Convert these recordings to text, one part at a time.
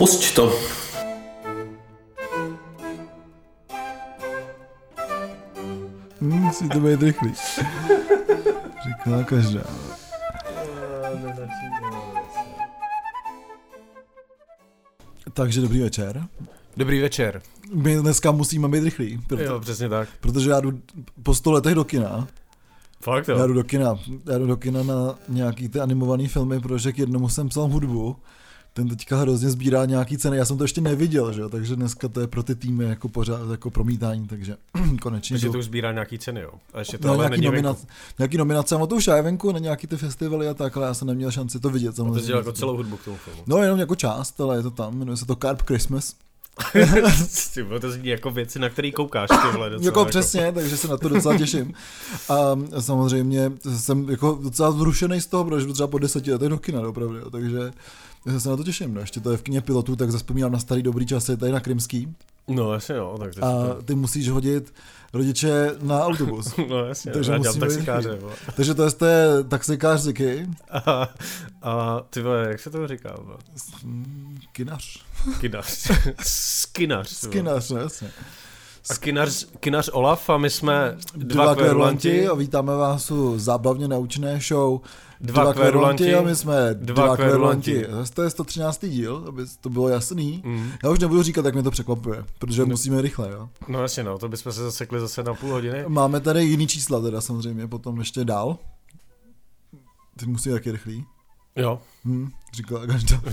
Pusť to. Hmm, musí to být rychlý. Říkala každá. Takže dobrý večer. Dobrý večer. My dneska musíme být rychlí, proto, Jo, přesně tak. protože já jdu po sto letech do kina. Fakt Já jo. jdu do kina, já jdu do kina na nějaký ty animované filmy, protože k jednomu jsem psal hudbu. Ten teďka hrozně sbírá nějaký ceny, já jsem to ještě neviděl, že jo? takže dneska to je pro ty týmy jako, pořád, jako promítání, takže konečně Takže to už sbírá nějaký ceny, jo. A ještě to No, ale nějaký, není nomina- venku. nějaký nominace, mám to už je venku na nějaký ty festivaly a tak, ale já jsem neměl šanci to vidět A to samozřejmě. jsi jako celou hudbu k tomu filmu. No jenom jako část, ale je to tam, jmenuje se to Carp Christmas. Ty to zní jako věci, na který koukáš, ty vole, docela, jako přesně, takže se na to docela těším. A samozřejmě jsem jako docela zrušený z toho, protože třeba po deseti letech do kina, opravdu, jo, takže se na to těším. No. Ještě to je v kině pilotů, tak zaspomínám na starý dobrý časy tady na Krymský. No jasně, no, tak to, A ty musíš hodit rodiče na autobus. No jasně, Takže takže já dělám taxikáře, takže to je z té taxikář Ziky. A, a ty vole, jak se to říká, vole? Kinař. Skinař. Skinař. Skinař, no jasně. Skinař, kinař Olaf a my jsme Dva, dva, kverulanti. a vítáme vás u zábavně naučné show Dva kverulanti a my jsme dva, dva kverulanti. To je 113. díl, aby to bylo jasný. Mm. Já už nebudu říkat, jak mě to překvapuje, protože musíme rychle, jo. No jasně, no, to bychom se zasekli zase na půl hodiny. Máme tady jiný čísla teda samozřejmě, potom ještě dál. Ty musí taky rychlý. Jo, Hm, říkala každá.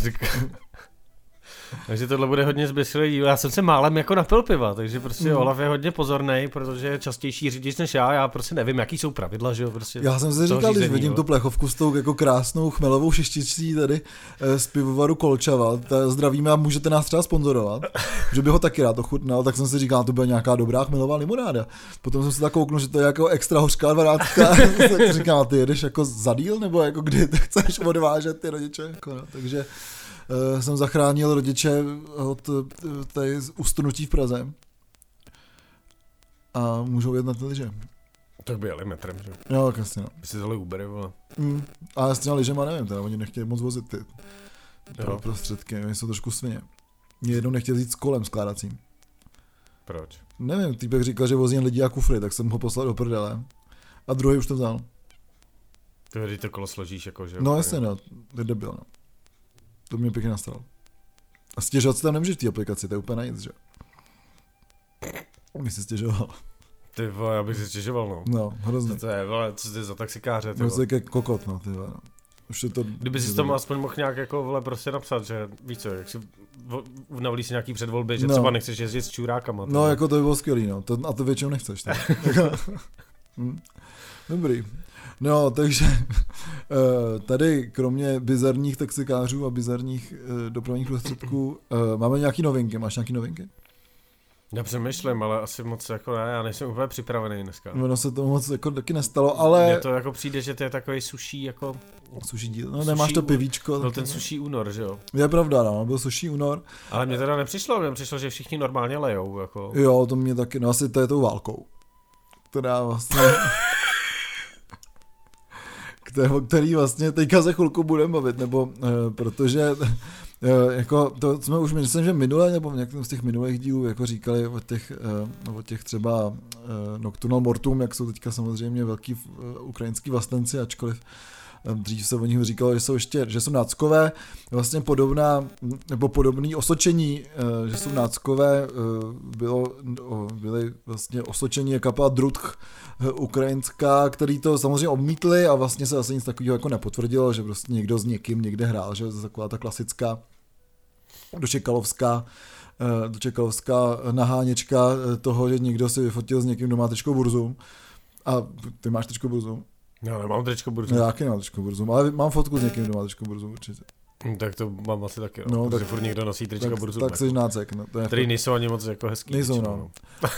Takže tohle bude hodně zběsilý díl. Já jsem se málem jako napil piva, takže prostě Mm. Olaf je hodně pozorný, protože je častější řidič než já. Já prostě nevím, jaký jsou pravidla, že jo, prostě. Já jsem si říkal, když vidím jo. tu plechovku s tou jako krásnou chmelovou šišticí tady eh, z pivovaru Kolčava, ta zdravíme a můžete nás třeba sponzorovat, že by ho taky rád ochutnal, tak jsem si říkal, to bude nějaká dobrá chmelová limonáda. Potom jsem si tak kouknul, že to je jako extra hořká dvanáctka, tak říkám, ty jedeš jako za díl, nebo jako kdy chceš odvážet ty rodiče, jako no. takže eh, jsem zachránil rodiče od eh, tady z ustnutí v Praze a můžou jet na ty lyže. Tak by jeli metrem, že jo. Tak asi no. By si dali Ubery, vole. Mm. A s těma lyžema nevím, teda oni nechtějí moc vozit ty pro Jo. prostředky, oni jsou trošku svině. Mě jednou nechtěl jít s kolem skládacím. Proč? Nevím, týpek říkal, že vozí jen lidi a kufry, tak jsem ho poslal do prdele. A druhý už to vzal. Ty to kolo složíš, jako, že. No jasně, no, to je debil, no. To mě pěkně nastalo. A stěžovat se tam nemůžeš v té aplikaci, to je úplně na nic, že? Mi si stěžoval. Ty vole, já bych si stěžoval, no. No, hrozně. Co to je, vole, co to je za taxikáře, ty vole. jsi jak kokot, no, ty vole, no. Už je to... Kdyby si tam aspoň mohl nějak jako vole prostě napsat, že víš co, jak si navolí si nějaký předvolby, že No. třeba nechceš jezdit s čurákama. ty No, jako to by bylo skvělý, no. To, a to většinou nechceš. Hm. Dobrý. No, takže eh, tady kromě bizarních taxikářů a bizarních eh, dopravních prostředků eh, máme nějaký novinky. Máš nějaký novinky? Já přemýšlím, ale asi moc jako ne, já nejsem úplně připravený dneska. Ono se to moc jako taky nestalo, ale... Mně to jako přijde, že to je takový suší jako, Suší díl. No, Suší nemáš to pivíčko. byl ten ne? suší únor, že jo. Je pravda, no, byl suší únor. Ale mně teda nepřišlo, mně přišlo, že všichni normálně lejou, jako. Jo, to mě taky, no asi to je tou válkou. Která vlastně... o který vlastně teďka za chvilku budeme bavit, nebo eh, protože eh, jako to jsme už myslím, že minule, nebo v nějakém z těch minulých dílů jako říkali o těch, eh, o těch třeba Nocturnal Mortum, jak jsou teďka samozřejmě velký ukrajinský vlastenci, ačkoliv dřív se o nich říkalo, že jsou ještě, že jsou náckové, vlastně podobná, nebo podobný osočení, eh, že jsou náckové, eh, bylo, o, byly vlastně osočení kapela Drutch eh, ukrajinská, který to samozřejmě odmítli a vlastně se zase nic takového jako nepotvrdilo, že prostě někdo s někým někde hrál, že to taková ta klasická dočekalovská dočekalovská naháněčka toho, že někdo si vyfotil s někým, kdo má tričko burzu. A ty máš tričko burzu? Já nemám tričko burzu. No, já taky nemám tričko burzu, ale mám fotku s někým, kdo má tričko burzu určitě. Hm, Tak to mám asi taky, no, No, no protože tak- furt někdo nosí trička tak, burzu. tak jsi nácek. No, to je který nejsou ani moc jako hezký. Nejsou, většinou, no.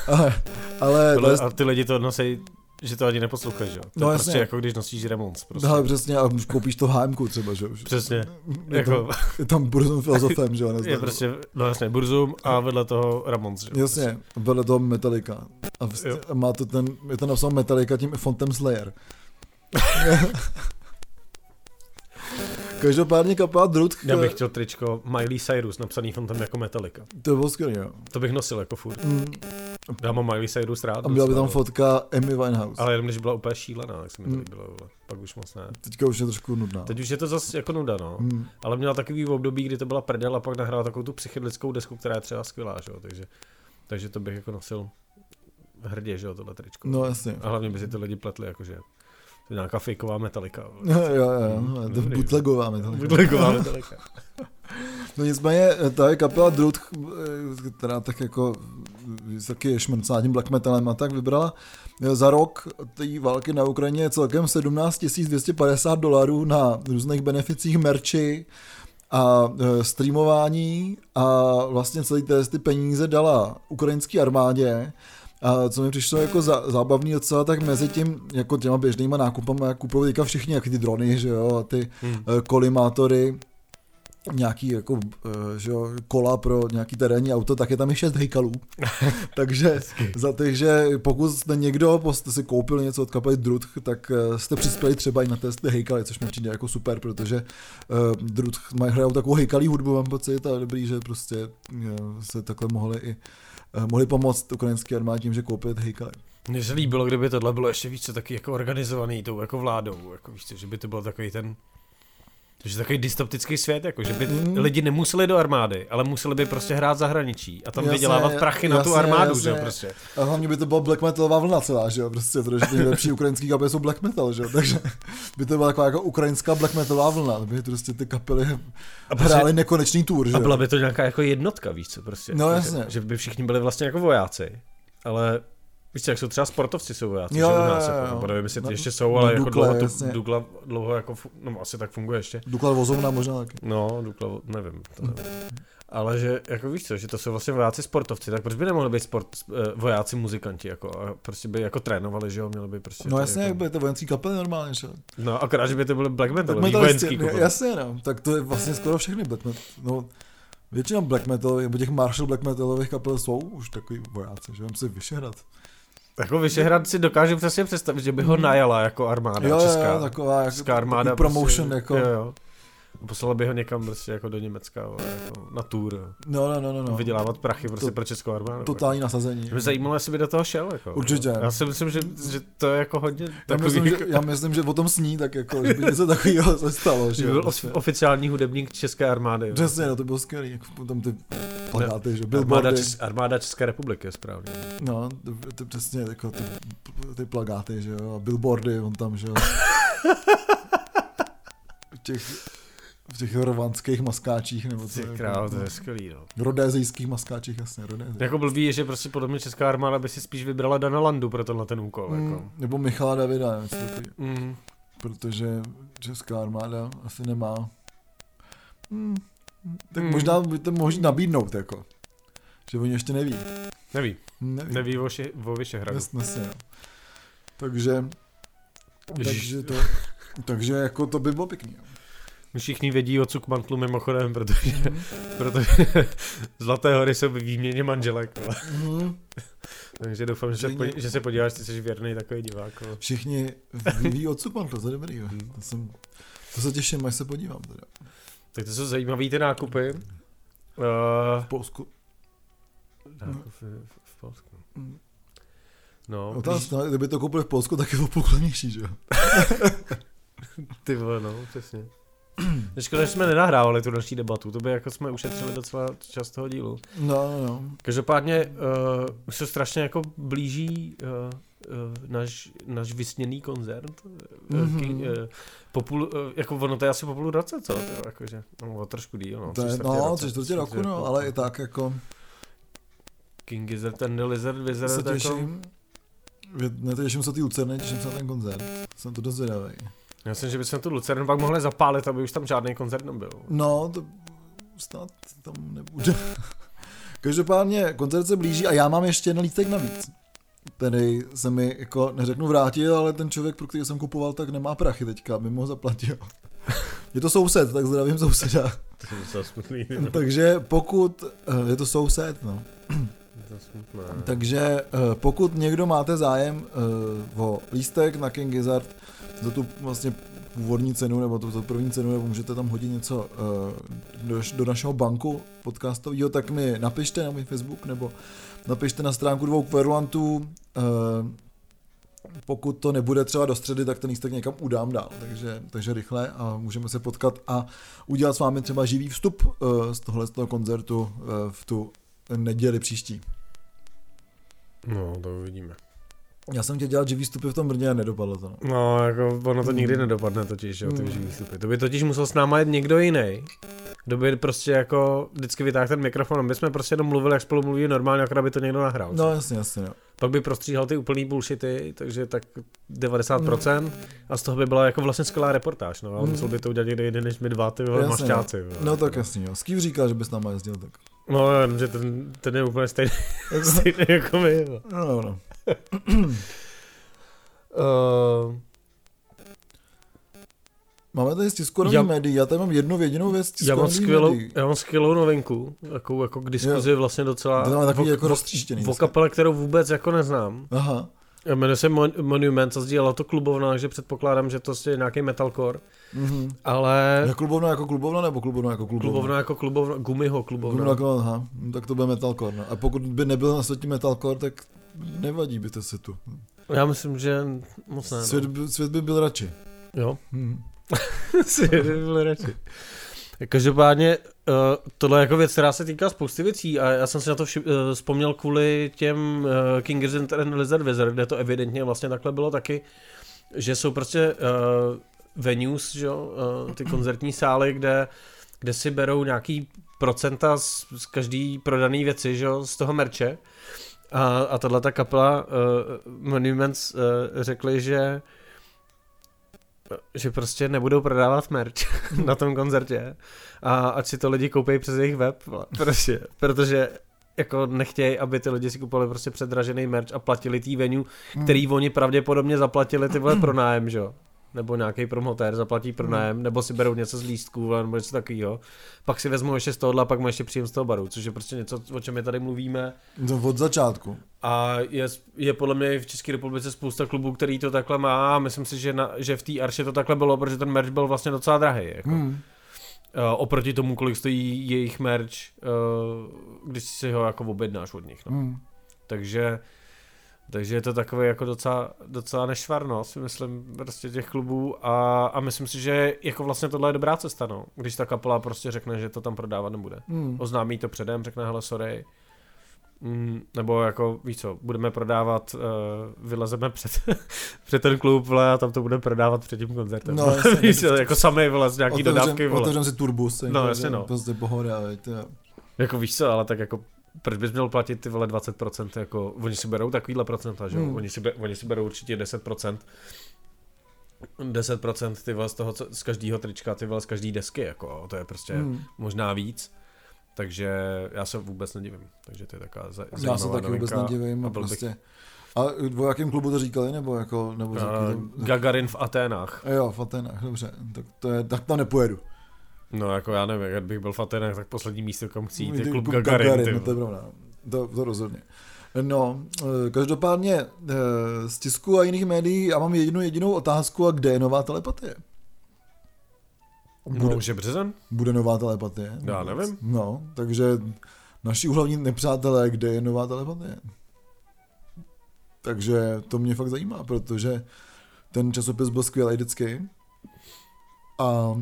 ale, ale to je, a ty lidi to nosí, že to ani neposlouchají, že jo. To No, je jasně. prostě jako když nosíš Remons. Prostě. no, ale přesně, a už koupíš to HM třeba, že už. Přesně. Je, Jako, tam, je tam burzum filozofem, že jo. je prostě, no jasně, Burzum a vedle toho Ramons, že jo. Jasně, vedle toho Metallica. A, vst- Jo. a má to ten, je to napsáno Metallica tím fontem Slayer. Každopádně kapela Drut. Já bych chtěl tričko Miley Cyrus napsaný fontem jako Metallica. To bylo skvělé, jo. To bych nosil jako furt. Mm, Já mám Miley Cyrus rád. a byla by tam fotka Amy Winehouse. Ale jenom když byla úplně šílená, tak se mi to Mm. líbilo, pak už moc ne. Teďka už je trošku nudná. Teď už je to zase jako nuda, no. Mm. Ale měla takový období, kdy to byla prdel a pak nahrála takovou tu psychedelickou desku, která je třeba skvělá, že jo, takže, takže to bych jako nosil hrdě, že jo, tohle tričko. No jasně. A hlavně by si to lidi pletli, jakože to je nějaká fejková metalika. Jo, jo, jo, to Dobrý. bootlegová metalika. Bootlegová metalika. No nicméně, ta je kapela Drut, která tak jako eh, taky šmrcá tím black metalem a tak vybrala eh, za rok té války na Ukrajině celkem 17 250 dolarů na různých beneficích merči a eh, streamování a vlastně celý ty peníze dala ukrajinské armádě a co mi přišlo jako za, zábavný docela, tak mezi tím, jako těma běžnýma nákupama, jak kupují teďka všichni, jak ty drony, že jo, a ty Hmm. eh, kolimátory, nějaký jako, eh, že jo, kola pro nějaký terénní auto, tak je tam i 6 hejkalů. takže, za, takže pokud jste někdo jste si koupil něco od kapely Drut, tak eh, jste přispěli třeba i na testy hejkaly, což mi přijde jako super, protože uh, Drut mají hrajou takovou hejkalí hudbu, mám pocit, a dobrý, že prostě uh, se takhle mohli i mohli pomoct ukrajinské armádě tím, že koupit hejkaly. Mně se líbilo, kdyby tohle bylo ještě více taky jako organizovaný tou jako vládou, jako víš že by to byl takový ten že takový dystoptický svět, jako, že by Mm. lidi nemuseli do armády, ale museli by prostě hrát zahraničí a tam Jasně, vydělávat prachy na tu jasně, armádu, jasně. že jo, prostě. A hlavně by to byla black metalová vlna celá, že jo, prostě, protože ty nejlepší ukrajinský kapely jsou black metal, že jo, takže by to byla taková jako ukrajinská black metalová vlna, by prostě ty kapely A, prostě, hrály nekonečný tour, že a jo. byla by to nějaká jako jednotka, víš co, prostě. No, že, jasně. Že by všichni byli vlastně jako vojáci, ale Víš co, jak jsou třeba sportovci jsou vojáci, Jo, že u nás, jo, jako, nebo nevím, jestli ty No, ještě jsou, no, ale jako Dukla, dlouho, to, jasně. Dukla dlouho jako, no asi tak funguje ještě. Duklad vozovna možná taky. No, Dukla, nevím, to nevím. Ale že, jako víš co, že to jsou vlastně vojáci sportovci, tak proč by nemohli být sport, eh, vojáci muzikanti, jako, a prostě by jako trénovali, že jo, měli by prostě. No jasně, jak jako, by to vojenský kapely normálně, že. No, akorát, že by to byly black metal, Tak vojenský kapely. jasně, no, tak to je vlastně skoro všechny black metal, no, Většina black metal, nebo těch Marshall black metalových kapel jsou už takový vojáci, že vím si Vyšehrad. Jako Vyšehrad si dokážu přesně představit, že by ho najala jako armáda jo, česká. jo, taková jako, česká armáda. promotion, prostě, jako, Jo, jo. Poslala by ho někam prostě jako do Německa, jako na tour. no, no, no, no, no. Vydělávat prachy prostě To- pro českou armádu. totální nasazení. Mě zajímalo, jestli by do toho šel. Jako. Určitě. Já si myslím, že, že to je jako hodně Já takový, myslím, že, já myslím, že o tom sní, tak jako, že by něco takového se stalo. že byl prostě. os- oficiální hudebník české armády. Přesně, no to bylo skvělý, jako potom ty plakáty, že Armáda, billboardy. Čes, armáda České republiky je správně. No, to, to přesně, jako ty, ty plagáty, že jo, a billboardy, on tam, že jo. těch, v těch rovanských maskáčích, nebo co. Ty král, to je skvělý, no. Rodézijských maskáčích, jasně, rodézijských. Jako blbý je, že prostě podle mě Česká armáda by si spíš vybrala Dana Landu pro tenhle ten úkol. Jako. Mm, nebo Michala Davida, nevím, co takový, Mm. protože česká armáda asi nemá. Hmm, tak Hmm. možná by to mohli nabídnout, jako. Že oni ještě neví. Neví, Neví. neví o, ši, o Vyšehradu. Jasně, jasně, jo. Takže, Ježiš. takže to, takže jako to by bylo pěkný. Jo. Všichni vědí o Cukmantlu mimochodem, protože, Mhm. protože Zlaté hory jsou ve výměně manželek. Mhm. Takže doufám, že podí, že se podíváš, ty jsi věrný takový divák. vole. Všichni ví o Cukmantlu, to je dobrý. jo. Hmm. To, jsem, to se těším, až se podívám teda. Tak to jsou zajímavý ty nákupy. Uh, V Polsku. nákupy v, v Polsku. Mm. No, Otázka, no, kdyby to koupili v Polsku, tak je to půl levnější, že jo? Ty vole, no, přesně. Škoda, že jsme nenahrávali tu naší debatu, to by jako jsme ušetřili docela čas toho dílu. No, no, no. Každopádně uh, už se strašně jako blíží uh, uh, náš, náš vysněný koncert. King, uh, po půl, uh, jako ono to je asi po půl roce, co? Jakože, no, trošku díl, no. To je, no, roce, tři čtvrtě roku, no, ale i tak jako King Gizzard and the Lizard Wizard, se jako, těším. Ne, těším se ty Lucerny, těším se na ten koncert. Jsem to dost zvědavý. Já myslím, že bychom tu Lucern pak mohli zapálit, aby už tam žádný koncert nebyl. No, to snad tam nebude. Každopádně koncert se blíží a já mám ještě jeden lístek navíc. Který se mi jako neřeknu vrátil, ale ten člověk, pro který jsem kupoval, tak nemá prachy teďka, aby mu ho zaplatil. Je to soused, tak zdravím souseda. To je docela smutný. Takže pokud, eh, je to soused, no. to. Takže eh, pokud někdo máte zájem eh, o lístek na King Gizzard za tu vlastně původní cenu nebo tu, tu první cenu, nebo můžete tam hodit něco uh, do, do našeho banku podcastového, tak mi napište na můj Facebook nebo napište na stránku dvou kverulantů. Uh, pokud to nebude třeba do středy, tak ten lístek někam udám dál, takže, takže rychle a můžeme se potkat a udělat s vámi třeba živý vstup uh, z tohle z toho koncertu uh, v tu neděli příští. No, to uvidíme. Já jsem chtěl dělat živý vstupy v tom Brně a nedopadlo to. No, no jako ono to nikdy nedopadne totiž, jo, ty mm. živý vstupy. To by totiž musel s náma jet někdo jiný. Kdo by prostě jako vždycky vytáhl ten mikrofon. My jsme prostě jenom mluvili, jak spolu mluví normálně, jako by to někdo nahrál. No jasně, jasně. No. Pak by prostříhal ty úplný bullshity, takže tak 90% mm. a z toho by byla jako vlastně skvělá reportáž, no, ale mm. musel by to udělat někde jeden než my dva, ty vole, mašťáci. No. no tak jasně, jo. Skýv říká, že bys náma jezdil tak. No, že ten, ten je úplně stejný, stejný jako my. No, no. no. Uh, Máme tady stiskovaný já, médií, já tady mám jednu jedinou věc já mám, skvělou, já mám skvělou novinku, takovou jako k diskuzi jo. vlastně docela. To takový vok, jako roztříštěný. O kapele, kterou vůbec jako neznám. Aha. Jmenuje se Mon- Monument a sdílela to klubovna, takže předpokládám, že to je nějaký metalcore. Mm-hmm. Ale... Je klubovna jako klubovna nebo klubovna jako klubovna? Klubovna jako klubovna, gumiho klubovna. Gumino jako, aha, tak to bude metalcore. No. A pokud by nebyl na světě metalcore, tak nevadí by to se tu. Já myslím, že moc ne. No. Svět, by, svět by byl radši. Jo. Hmm. svět by byl radši. Každopádně uh, tohle je jako věc, která se týká spousty věcí a já jsem si na to vši- uh, vzpomněl kvůli těm uh, King and Lizard Wizard, kde to evidentně vlastně takhle bylo taky, že jsou prostě uh, venues, že, uh, ty koncertní sály, kde, kde si berou nějaký procenta z, z každý prodaný věci, že, z toho merče. A, a tahle ta kapela uh, Monuments uh, řekli, že že prostě nebudou prodávat merch na tom koncertě a ať si to lidi koupí přes jejich web, prostě, protože jako nechtějí, aby ty lidi si kupovali prostě předražený merch a platili tý venue, hmm. který oni pravděpodobně zaplatili ty vole pro nájem, že jo nebo nějaký promotér zaplatí pronájem, hmm. nebo si berou něco z lístků, nebo něco takového. Pak si vezmu ještě z tohohle, pak má ještě příjem z toho baru, což je prostě něco, o čem my tady mluvíme. To od začátku. A je, je podle mě v České republice spousta klubů, který to takhle má a myslím si, že, na, že v té Arše to takhle bylo, protože ten merch byl vlastně docela drahý. Jako. Hmm. Uh, oproti tomu, kolik stojí jejich merch, uh, když si ho jako objednáš od nich. No. Hmm. Takže takže je to takové jako docela, docela nešvarno, si myslím, prostě těch klubů a, a myslím si, že jako vlastně tohle je dobrá cesta, no. Když ta kapela prostě řekne, že to tam prodávat nebude. Hmm. Oznámí to předem, řekne, hele, sorry, Mm, nebo jako, víš co, budeme prodávat, uh, vylezeme před, před ten klub, vle, a tam to budeme prodávat před tím koncertem. No, jasně, víš jako sami, vole, z nějaký otevřem, dodávky, vole. Otevřem si turbus, no, jasně, no. Prostě pohoda, Jako víš co, ale tak jako proč bys měl platit ty vole 20%, jako, oni si berou takovýhle procenta, že hmm. oni, si be, oni si berou určitě 10%, 10% ty vole z toho, co, z každého trička, ty vole z každé desky, jako, to je prostě hmm. možná víc. Takže já se vůbec nedivím. Takže to je taková zajímavá Já se taky vůbec nedivím. A, prostě... Bych... a o jakém klubu to říkali, nebo jako... Nebo uh, Gagarin v Aténách. Jo, v Aténách, dobře. Tak, to je, tak tam nepojedu. No jako já nevím, jak bych byl v Atenách, tak poslední místo, kam chci jít, je klub Gagarin. Gagarin no, to je pravda. To, to rozhodně. No, eh, každopádně eh, z tisku a jiných médií já mám jednu jedinou otázku a kde je nová telepatie? Bude, no, už je březen? Bude nová telepatie? Já nevím. No, takže naši uhlavní nepřátelé, kde je nová telepatie? Takže to mě fakt zajímá, protože ten časopis byl skvělý vždycky. A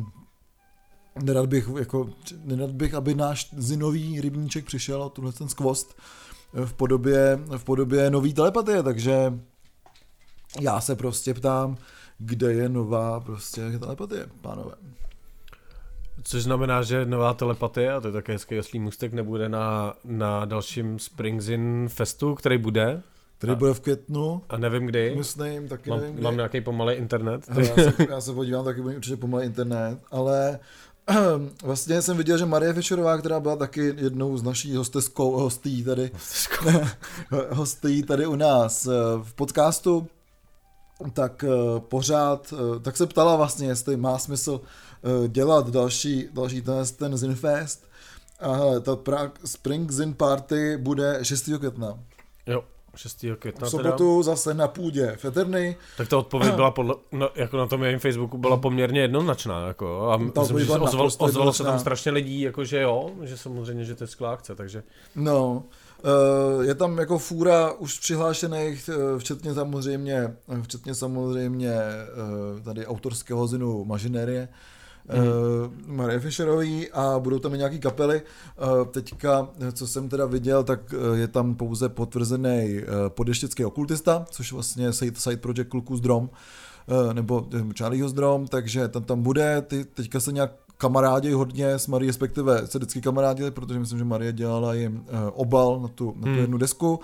nerad bych, jako, nerad bych, aby náš zinový rybníček přišel a tuhle ten skvost v podobě, v podobě nový telepatie, takže já se prostě ptám, kde je nová prostě telepatie, pánové. Což znamená, že nová telepatie, a to je také hezký jaslý můstek, nebude na, na dalším Springs in Festu, který bude. Který a, bude v květnu. A nevím kdy. Myslím, taky mám, nevím kdy. Mám nějaký pomalý internet. já, se, já se podívám, taky bude určitě pomalý internet, ale vlastně jsem viděl, že Marie Fischerová, která byla taky jednou z naší hosteskou, hostí tady, hostí tady u nás eh, v podcastu, tak eh, pořád, eh, tak se ptala vlastně, jestli má smysl dělat další, další ten, ten Zinfest. A hele, ta Prague Spring Zin Party bude 6. května. Jo. 6. května v sobotu teda. zase na půdě Feterny. Tak ta odpověď byla podle, no, jako na tom mém Facebooku byla poměrně jednoznačná. Jako, a myslím, že ozval, ozvalo se tam strašně lidí, jako že jo, že samozřejmě, že to je skvělá akce, takže... No, eh, je tam jako fůra už přihlášených, eh, včetně samozřejmě, včetně samozřejmě eh, tady autorského zinu Mažinerie, mm. Marie Fischerový a budou tam i nějaký kapely. Uh, teďka, co jsem teda viděl, tak uh, je tam pouze potvrzený uh, podeštěcký okultista, což vlastně side, side project kluků z Drom, nebo Charlieho z Drom, takže tam tam bude, Ty, teďka se nějak kamarádi hodně s Marie, respektive se vždycky kamarádili, protože myslím, že Marie dělala jim obal na tu, na tu hmm. jednu desku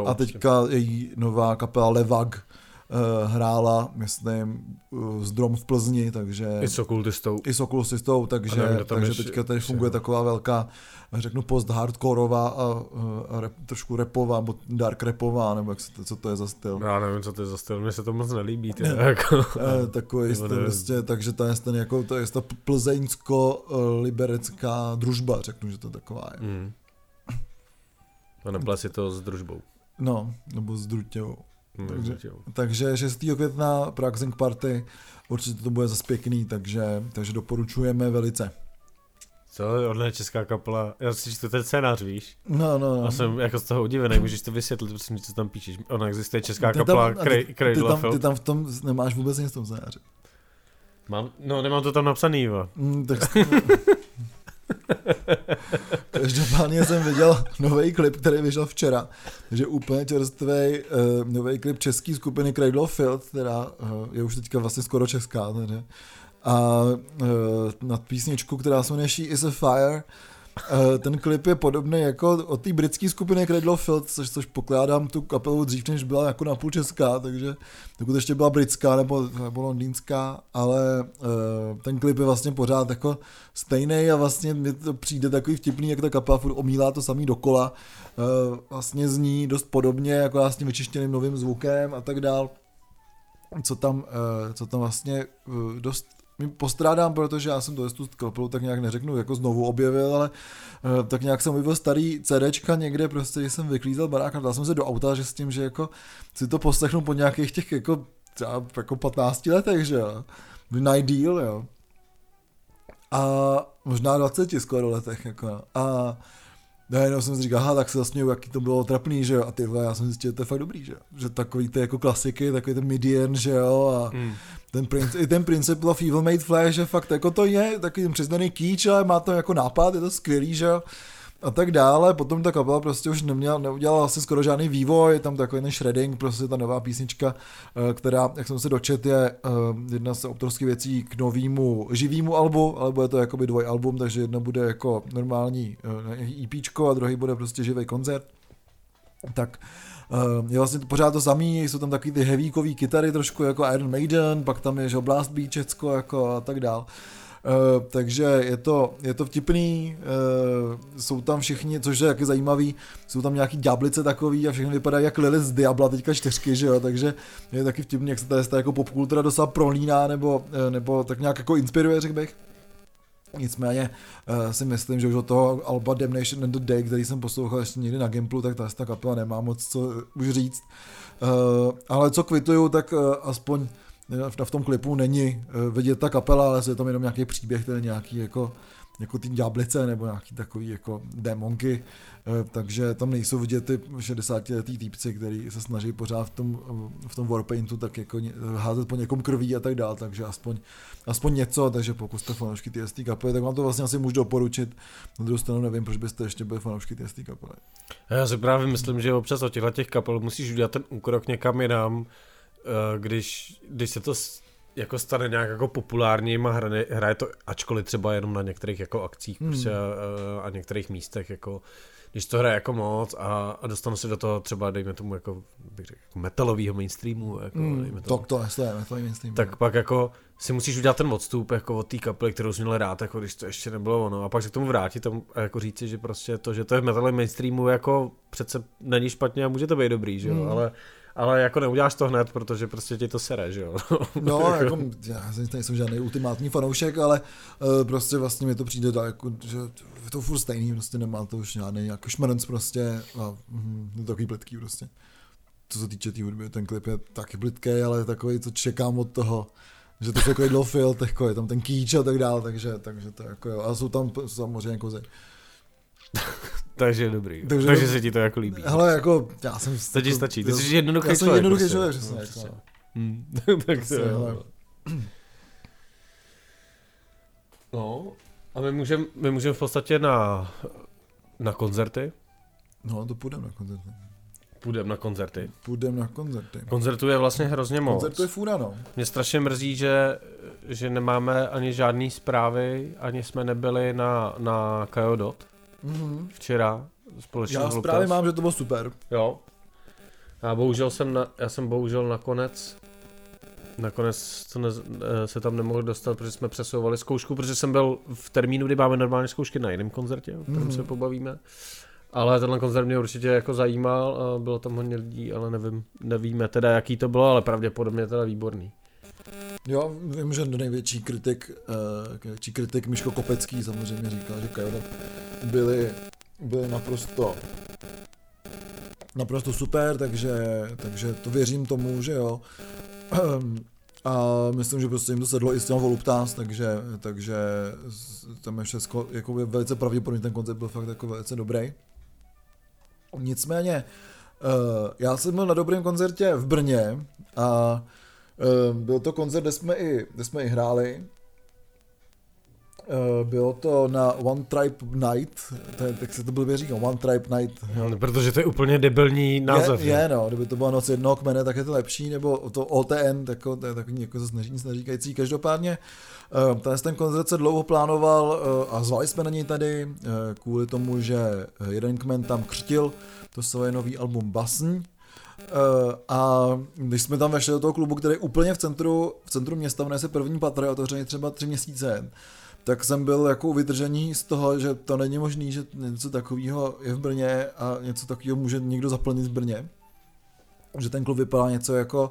uh, a teďka její nová kapela Levag, uh, hrála, myslím, uh, s Drom v Plzni, takže... I s okultistou. I s okultistou, takže, nevím, takže teďka tady funguje je. taková velká, řeknu, post-hardcoreová a, a rep, trošku repová, nebo dark repová, nebo jak se to, co to je za styl. Já nevím, co to je za styl, mně se to moc nelíbí. Tě, jako. takový styl, prostě, takže to je ten, jako, to je ta plzeňsko-liberecká družba, řeknu, že to taková je. Mm. A neples si to s družbou. No, nebo s drutěvou. No, takže, takže 6. května Prague Party, určitě to bude zase pěkný, takže, takže doporučujeme velice. Co, odle česká kapela, já si čtu ten scénář, víš? No, no, no. A jsem jako z toho udivený, můžeš to vysvětlit, prosím, co tam píšeš. Ona existuje česká ty kapela Cradle ty, ty, tam, ty tam v tom nemáš vůbec nic v tom scénáři. Mám, no nemám to tam napsaný, jo. Mm, tak, Každopádně jsem viděl nový klip, který vyšel včera, takže úplně čerstvý uh, eh, nový klip české skupiny Cradle of Field, která uh, je už teďka vlastně skoro česká. Tedy. A uh, nad písničku, která se jmenuje She is a Fire, Eh, ten klip je podobný jako od té britské skupiny Cradle of Field, což, což pokládám tu kapelu dřív, než byla jako napůl česká, takže dokud ještě byla britská nebo, nebo londýnská, ale uh, ten klip je vlastně pořád jako stejný a vlastně mi to přijde takový vtipný, jak ta kapela furt omílá to samý dokola. Uh, vlastně zní dost podobně, jako já s tím vyčištěným novým zvukem a tak dál. Co tam, co tam vlastně uh, dost postrádám, protože já jsem to tu kapelu tak nějak neřeknu, jako znovu objevil, ale uh, tak nějak jsem objevil starý CDčka někde, prostě, jsem vyklízel barák a dal jsem se do auta, že s tím, že jako si to poslechnu po nějakých těch jako třeba jako 15 letech, že jo. Najdíl, jo. A možná 20 skoro letech, jako. A jenom jsem si říkal, aha, tak se zasměju, jaký to bylo trapný, že jo, a ty vole, já jsem zjistil, že to je fakt dobrý, že jo, že takový ty jako klasiky, takový ten Midian, že jo, a mm. ten, princ, i ten Principle of Evil Made Flash, že fakt jako to je takový přiznaný kýč, ale má to jako nápad, je to skvělý, že jo, a tak dále. Potom ta kapela prostě už neměla, neudělala asi skoro žádný vývoj, tam takový ten shredding, prostě ta nová písnička, eh, která, jak jsem se dočet, je eh, jedna z autorských věcí k novému živýmu albu, ale bude to jakoby dvojalbum, takže jedna bude jako normální EP eh, a druhý bude prostě živý koncert. Tak je vlastně pořád to samý, jsou tam takový ty heavykový kytary trošku jako Iron Maiden, pak tam je že Blast Beat jako a tak dál. Uh, takže je to, je to vtipný, uh, jsou tam všichni, což je taky zajímavý, jsou tam nějaký ďáblice takový a všechny vypadají jak Lily z Diabla teďka čtyřky, že jo, takže je taky vtipný, jak se tady ta jako popkultura docela prolíná, nebo, uh, nebo tak nějak jako inspiruje, řekl bych. Nicméně uh, si myslím, že už od toho Alba Damnation and the Day, který jsem poslouchal ještě někdy na Gimplu, tak ta, ta kapela nemá moc co už říct. Uh, ale co kvituju, tak uh, aspoň v tom klipu není eh, vidět ta kapela, ale je tam jenom nějaký příběh, ten nějaký jako jako ty ďáblice nebo nějaký takový jako démonky, eh, takže tam nejsou vidět ty 60 letý týpci, který se snaží pořád v tom, eh, v tom warpaintu tak jako házet po někom krví a tak dál, takže aspoň, aspoň něco, takže pokud jste fanoušky TST kapely, tak vám to vlastně asi můžu doporučit. Na druhou stranu nevím, proč byste ještě byli fanoušky TST kapely. Já si právě myslím, že občas od těchto těch kapel musíš udělat ten úkrok někam jinam, když, když se to jako stane nějak jako populárním a hraje, hraje to, ačkoliv třeba jenom na některých jako akcích hmm. prostě a, eh, a některých místech, jako když to hraje jako moc a, a dostanu se do toho třeba, dejme tomu, jako, bych řekl, jako metalového mainstreamu, jako, hmm, dejme tomu, to, to je metalový mainstream. Tak pak jako si musíš udělat ten odstup jako od té kapely, kterou jsi měl rád, jako když to ještě nebylo ono. A pak se k tomu vrátit a jako říci, že prostě to, že to je v metalovém mainstreamu, jako přece není špatně a může to být dobrý, že jo, hmm. ale Ale jako neuděláš to hned, protože prostě ti to sere, že jo? No, jako, já nejsem žádný ultimátní fanoušek, ale uh, prostě vlastně mi to přijde tak, jako, že je to furt stejný, prostě nemá to už žádný jako šmrnc prostě a mm, je to takový plitký prostě. Co se týče té tý hudby, ten klip je taky plitký, ale takový, co čekám od toho, že to je takový dlofil, jako je tam ten kýč a tak dále, takže, takže to jako jo. A jsou tam samozřejmě kozy. Takže dobrý. Takže, takže se ti to jako líbí. Hele, jako, já jsem... To ti stačí, ty jsi jednoduchý člověk. Já jsem jednoduchý prostě. člověk, přesně. No, přesně. Jako. Hmm. tak to jo. No, a my můžeme my můžem v podstatě na, na koncerty. No, to půjdeme na koncerty. Půjdeme na koncerty. Půjdeme na koncerty. Koncertu je vlastně hrozně moc. Koncertu je fůra, no. Mě strašně mrzí, že, že nemáme ani žádné zprávy, ani jsme nebyli na, na Kajodot mm-hmm. včera společně Já zprávy mám, že to bylo super. Jo. Já bohužel jsem, na, já jsem bohužel nakonec Nakonec to ne, eh, se tam nemohl dostat, protože jsme přesouvali zkoušku, protože jsem byl v termínu, kdy máme normálně zkoušky na jiném koncertě, o kterém mm. se pobavíme. Ale tenhle koncert mě určitě jako zajímal a bylo tam hodně lidí, ale nevím, nevíme teda jaký to bylo, ale pravděpodobně teda výborný. Jo, vím, že největší kritik, největší kritik Miško Kopecký samozřejmě říkal, že Kajora byli, byli naprosto naprosto super, takže, takže to věřím tomu, že jo. A myslím, že prostě jim to sedlo i s těma Voluptas, takže, takže tam je všechno, jako je velice pravděpodobně ten koncept byl fakt jako velice dobrý. Nicméně, uh, já jsem byl na dobrém koncertě v Brně a byl to koncert, kde jsme i, kde jsme i hráli. Uh, bylo to na One Tribe Night, to je, tak se to byl říká, One Tribe Night. Jo. No, protože to je úplně debilní název. Je, je, no, kdyby to byla noc jednoho kmene, tak je to lepší, nebo to OTN, tak, to je takový jako zase nic neříkající. Každopádně uh, ten, ten koncert se dlouho plánoval a zvali jsme na něj tady kvůli tomu, že jeden kmen tam křtil to svoje nový album Basn, a když jsme tam vešli do toho klubu, který je úplně v centru, v centru města, se první patro, otevřený třeba tři měsíce, tak jsem byl jako u vydržení z toho, že to není možný, že něco takového je v Brně a něco takového může někdo zaplnit v Brně. Že ten klub vypadá něco jako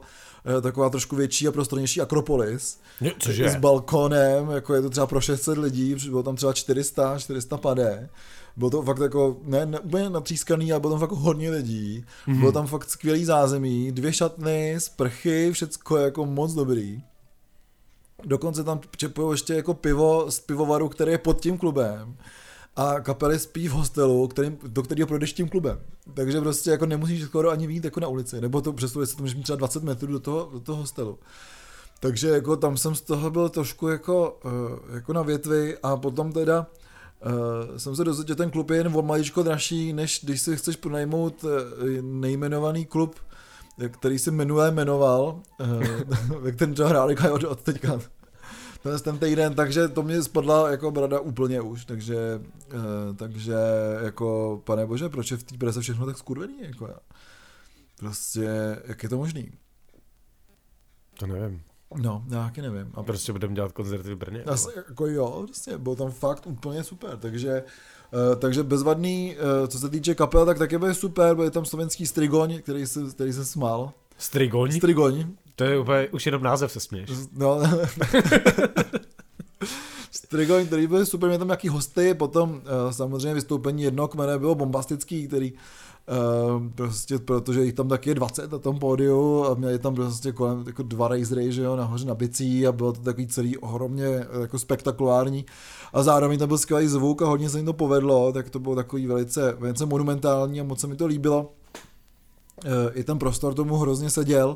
eh, taková trošku větší a prostornější Akropolis. Cože? S balkonem, jako je to třeba pro 600 lidí, bylo tam třeba 400, 400 padé. Bylo to fakt jako, ne, ne úplně natřískaný, ale bylo tam fakt hodně lidí. Mm-hmm. Bylo tam fakt skvělý zázemí, dvě šatny, sprchy, všecko jako moc dobrý. Dokonce tam čepují ještě jako pivo z pivovaru, který je pod tím klubem a kapely spí v hostelu, který, do kterého projdeš tím klubem. Takže prostě jako nemusíš skoro ani vít jako na ulici, nebo to přesto, jestli to můžeš mít třeba 20 metrů do toho, do toho hostelu. Takže jako tam jsem z toho byl trošku jako, uh, jako na větvi a potom teda uh, jsem se dozvěděl, že ten klub je jen o maličko dražší, než když si chceš pronajmout uh, nejmenovaný klub který se minule jmenoval, eh, ve kterém to hráli od, od teďka. Ten, ten týden, takže to mě spadla jako brada úplně už, takže, uh, takže jako, pane bože, proč je v té prese všechno tak skurvený, jako já. Prostě, jak je to možný? To nevím. No, já taky nevím. A prostě budeme dělat koncerty v Brně? Asi, jako jo, prostě, bylo tam fakt úplně super, takže Uh, takže bezvadný, uh, co se týče kapel, tak taky byl super, byl tam slovenský Strigoň, který se, který se smál. Strigoň? Strigoň. To je úplně, už jenom název se směš. No. Strigoň, který byl super, měl tam nějaký hosty, potom uh, samozřejmě vystoupení jednoho kmene bylo bombastický, který Uh, prostě protože jich tam taky je 20 na tom pódiu a měli tam prostě kolem jako dva racery, že jo, nahoře na bicí a bylo to takový celý ohromně jako spektakulární a zároveň tam byl skvělý zvuk a hodně se jim to povedlo, tak to bylo takový velice, velice monumentální a moc se mi to líbilo. Uh, I ten prostor tomu hrozně seděl. Uh,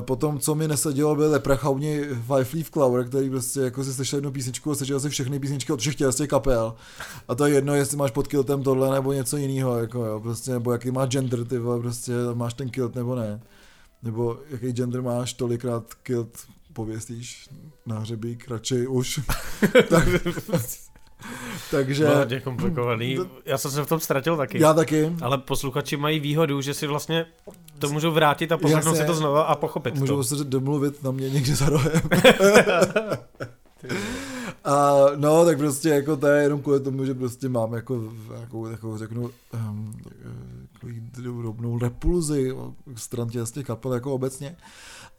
potom, co mi nesedělo, byl Leprechauni Five Leaf Clover, který prostě jako si slyšel jednu písničku a slyšel si všechny písničky od všech těch kapel. A to je jedno, jestli máš pod kiltem tohle nebo něco jiného, jako jo, prostě, nebo jaký má gender, ty vole, prostě máš ten kilt nebo ne. Nebo jaký gender máš, tolikrát kilt pověstíš na hřebík, radši už. tak, takže... Hodně komplikovaný. Já jsem se v tom ztratil taky. Já taky. Ale posluchači mají výhodu, že si vlastně to můžou vrátit a poslechnout si to znova a pochopit Můžou to. se domluvit na mě někde za rohem. a no, tak prostě jako to je jenom kvůli tomu, že prostě mám jako, jako, jako řeknu, um, takový drobnou repulzi stran těch kapel jako obecně.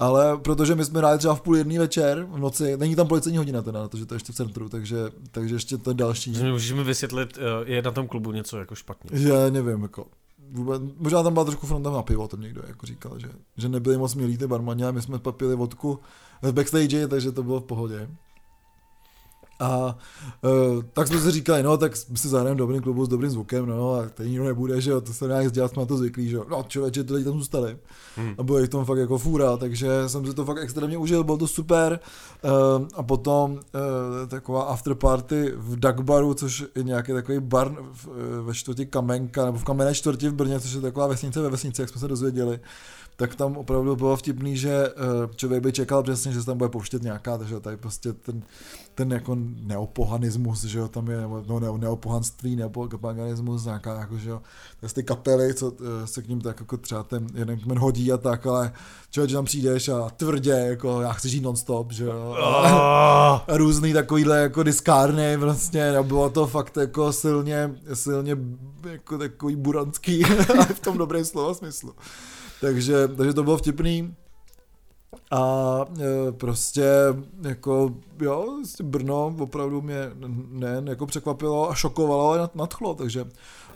Ale protože my jsme hráli třeba v půl jedný večer v noci, není tam policejní hodina teda, protože to je ještě v centru, takže, takže ještě to je další. Můžeš mi vysvětlit, eh, je na tom klubu něco jako špatně? Že nevím, jako vůbec, možná tam byla trošku fronta na pivo, tam někdo jako říkal, že, že nebyli moc milí ty barmani a my jsme papili vodku v backstage, takže to bylo v pohodě. A uh, tak jsme si říkali, no tak si zahrajeme dobrý klubu s dobrým zvukem, no a to nikdo nebude, že jo, to se nějak dělat, jsme na to zvyklí, že jo. No člověče, ty lidi tam zůstali. Hmm. A bylo jich tam fakt jako fůra, takže jsem si to fakt extrémně užil, bylo to super. Uh, a potom uh, taková afterparty v Dagbaru, což je nějaký takový bar v, ve čtvrti Kamenka, nebo v Kamenné čtvrti v Brně, což je taková vesnice ve vesnici, jak jsme se dozvěděli tak tam opravdu bylo vtipný, že člověk by čekal přesně, že se tam bude pouštět nějaká, takže tady prostě ten, ten jako neopohanismus, že jo, tam je, no ne, neopohanství, neopaganismus, nějaká jako, že jo, ty kapely, co eh, se k ním tak jako třeba ten jeden kmen hodí a tak, ale člověk, že tam přijdeš a tvrdě, jako já chci žít non-stop, že jo, a, a různý takovýhle jako diskárny, prostě, a bylo to fakt jako silně, silně jako takový buranský, v tom dobrém slova smyslu. Takže, takže to bylo vtipný. A e, prostě jako jo, prostě Brno opravdu mě nejen jako překvapilo a šokovalo, ale nadchlo, takže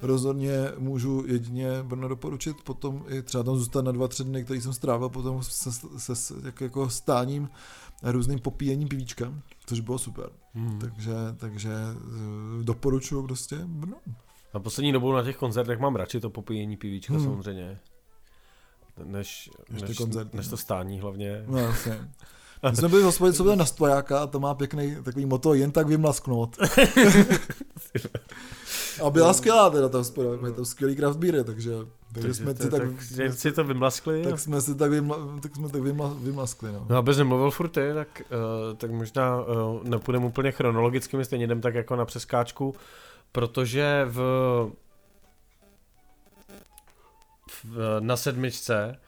rozhodně můžu jedině Brno doporučit, potom i třeba tam zůstat na dva, tři dny, který jsem strávil potom se, se, se jako, jako stáním a různým popíjením pivíčka, což bylo super. Hmm. Takže, takže e, doporučuji prostě Brno. Na poslední dobou na těch koncertech mám radši to popíjení pivíčka hmm. samozřejmě než, než, koncert, než to stání hlavně. No, jasně. My jsme byli v hospodě, co byl na stojáka a to má pěkný takový moto, jen tak vymlasknout. a byla skvělá teda ta hospoda, je to skvělý craft beer, takže, takže jsme si tak, tak si to vymlaskli. Tak jsme si tak, vymla, tak jsme tak vymla, vymlaskli. No. no abys nemluvil furt ty, tak, uh, tak možná uh, nepůjdeme úplně chronologicky, my stejně jdem tak jako na přeskáčku, protože v, na sedmičce.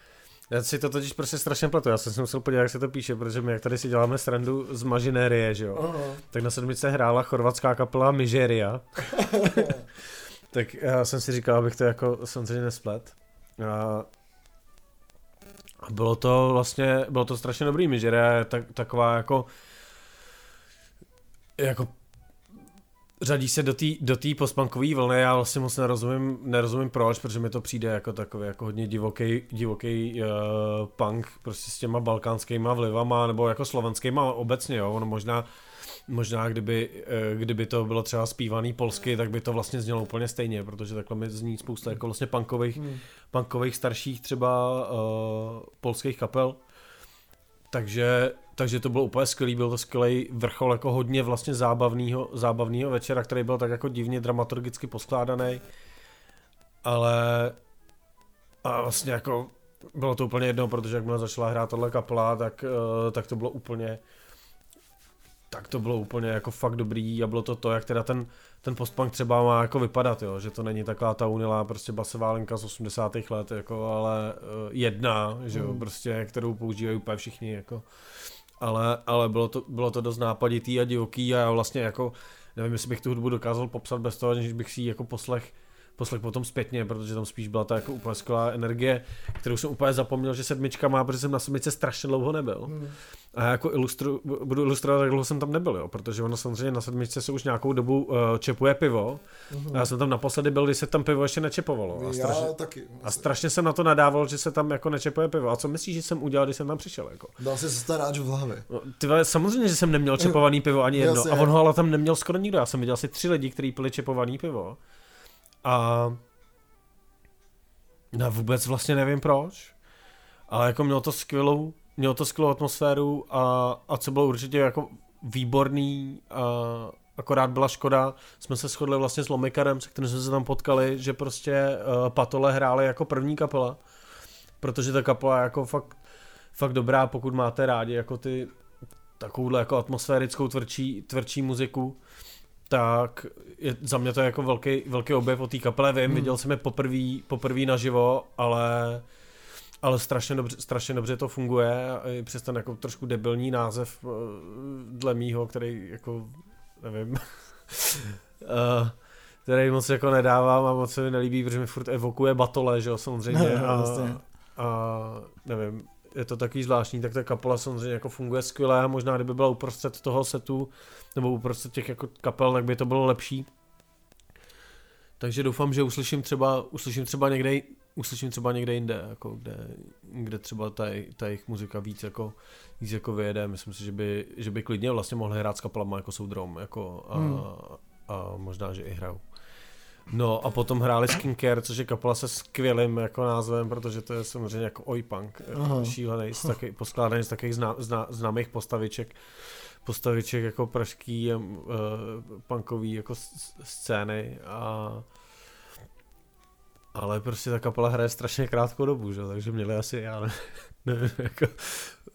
Já si to totiž prostě strašně platu. Já jsem si musel podívat, jak se to píše, protože my jak tady si děláme srandu z Mažinérie, že jo. Uh-huh. Tak na sedmičce hrála chorvatská kapela Migeria. tak já jsem si říkal, abych to jako samozřejmě nesplet. A a bylo to vlastně, bylo to strašně dobrý Migeria je tak, taková jako jako řadí se do té do tý postpunkové vlny, já vlastně moc nerozumím, nerozumím proč, protože mi to přijde jako takový jako hodně divoký, divoký uh, punk prostě s těma balkánskýma vlivama, nebo jako slovenskýma obecně, jo, ono možná Možná kdyby, eh, kdyby to bylo třeba zpívaný polsky, tak by to vlastně znělo úplně stejně, protože takhle mi zní spousta jako vlastně punkových, hmm. punkových starších třeba uh, polských kapel. Takže takže to bylo úplně skvělý, byl to skvělý vrchol jako hodně vlastně zábavného, zábavného večera, který byl tak jako divně dramaturgicky poskládaný, ale a vlastně jako bylo to úplně jedno, protože jakmile začala hrát tohle kapela, tak, uh, tak to bylo úplně tak to bylo úplně jako fakt dobrý a bylo to to, jak teda ten, ten postpunk třeba má jako vypadat, jo, že to není taková ta unilá prostě basová linka z 80. let, jako, ale uh, jedna, že jo, mm. prostě, kterou používají úplně všichni, jako ale, ale bylo, to, bylo to dost nápaditý a divoký a já vlastně jako, nevím, jestli bych tu hudbu dokázal popsat bez toho, že bych si ji jako poslech poslech potom zpětně, protože tam spíš byla ta jako úplně skvělá energie, kterou jsem úplně zapomněl, že sedmička má, protože jsem na sedmičce strašně dlouho nebyl. Hmm. A já jako ilustru, budu ilustrovat, jak dlouho jsem tam nebyl, jo, protože ono samozřejmě na sedmičce se už nějakou dobu uh, čepuje pivo. Hmm. A já jsem tam naposledy byl, když se tam pivo ještě nečepovalo. A strašně, já taky. A strašně jsem na to nadával, že se tam jako nečepuje pivo. A co myslíš, že jsem udělal, když jsem tam přišel? Jako? Dal si se staráč v hlavě. No, ty samozřejmě, že jsem neměl čepovaný pivo ani jedno. Jasně. A on ho ale tam neměl skoro nikdo. Já jsem viděl asi tři lidi, kteří pili čepovaný pivo. A já vůbec vlastně nevím proč, ale jako mělo to skvělou, mělo to skvělou atmosféru a, a co bylo určitě jako výborný, a akorát byla škoda, jsme se shodli vlastně s Lomikarem, se kterým jsme se tam potkali, že prostě uh, Patole hráli jako první kapela, protože ta kapela je jako fakt, fakt dobrá, pokud máte rádi jako ty takovouhle jako atmosférickou tvrdší, tvrdší muziku, tak je, za mě to je jako velký, velký objev o té kapele, vím, hmm. viděl jsem je poprvé poprvý naživo, ale ale strašně dobře, strašně dobře to funguje, i přes ten jako trošku debilní název eh, dle mýho, který jako, nevím, uh, který moc jako nedávám a moc se mi nelíbí, protože mi furt evokuje batole, že jo, samozřejmě. No, a, vlastně. a, nevím, je to takový zvláštní, tak ta kapela samozřejmě jako funguje skvěle a možná kdyby byla uprostřed toho setu, nebo uprostřed těch jako kapel, tak by to bylo lepší. Takže doufám, že uslyším třeba, uslyším třeba někde, uslyším třeba někde jinde, jako kde, kde třeba ta, ta jejich muzika víc jako, víc jako vyjede. Myslím si, že by, že by klidně vlastně mohli hrát s kapelama jako Soudrom, jako a, hmm. a možná, že i hrajou. No a potom hráli Skincare, což je kapela se skvělým jako názvem, protože to je samozřejmě jako oi punk, jako šílený, z taky, poskládaný z takových zná, zná, známých postaviček, postaviček jako pražský uh, punkový jako scény a ale prostě ta kapela hraje strašně krátkou dobu, že? takže měli asi, já ne, nevím, jako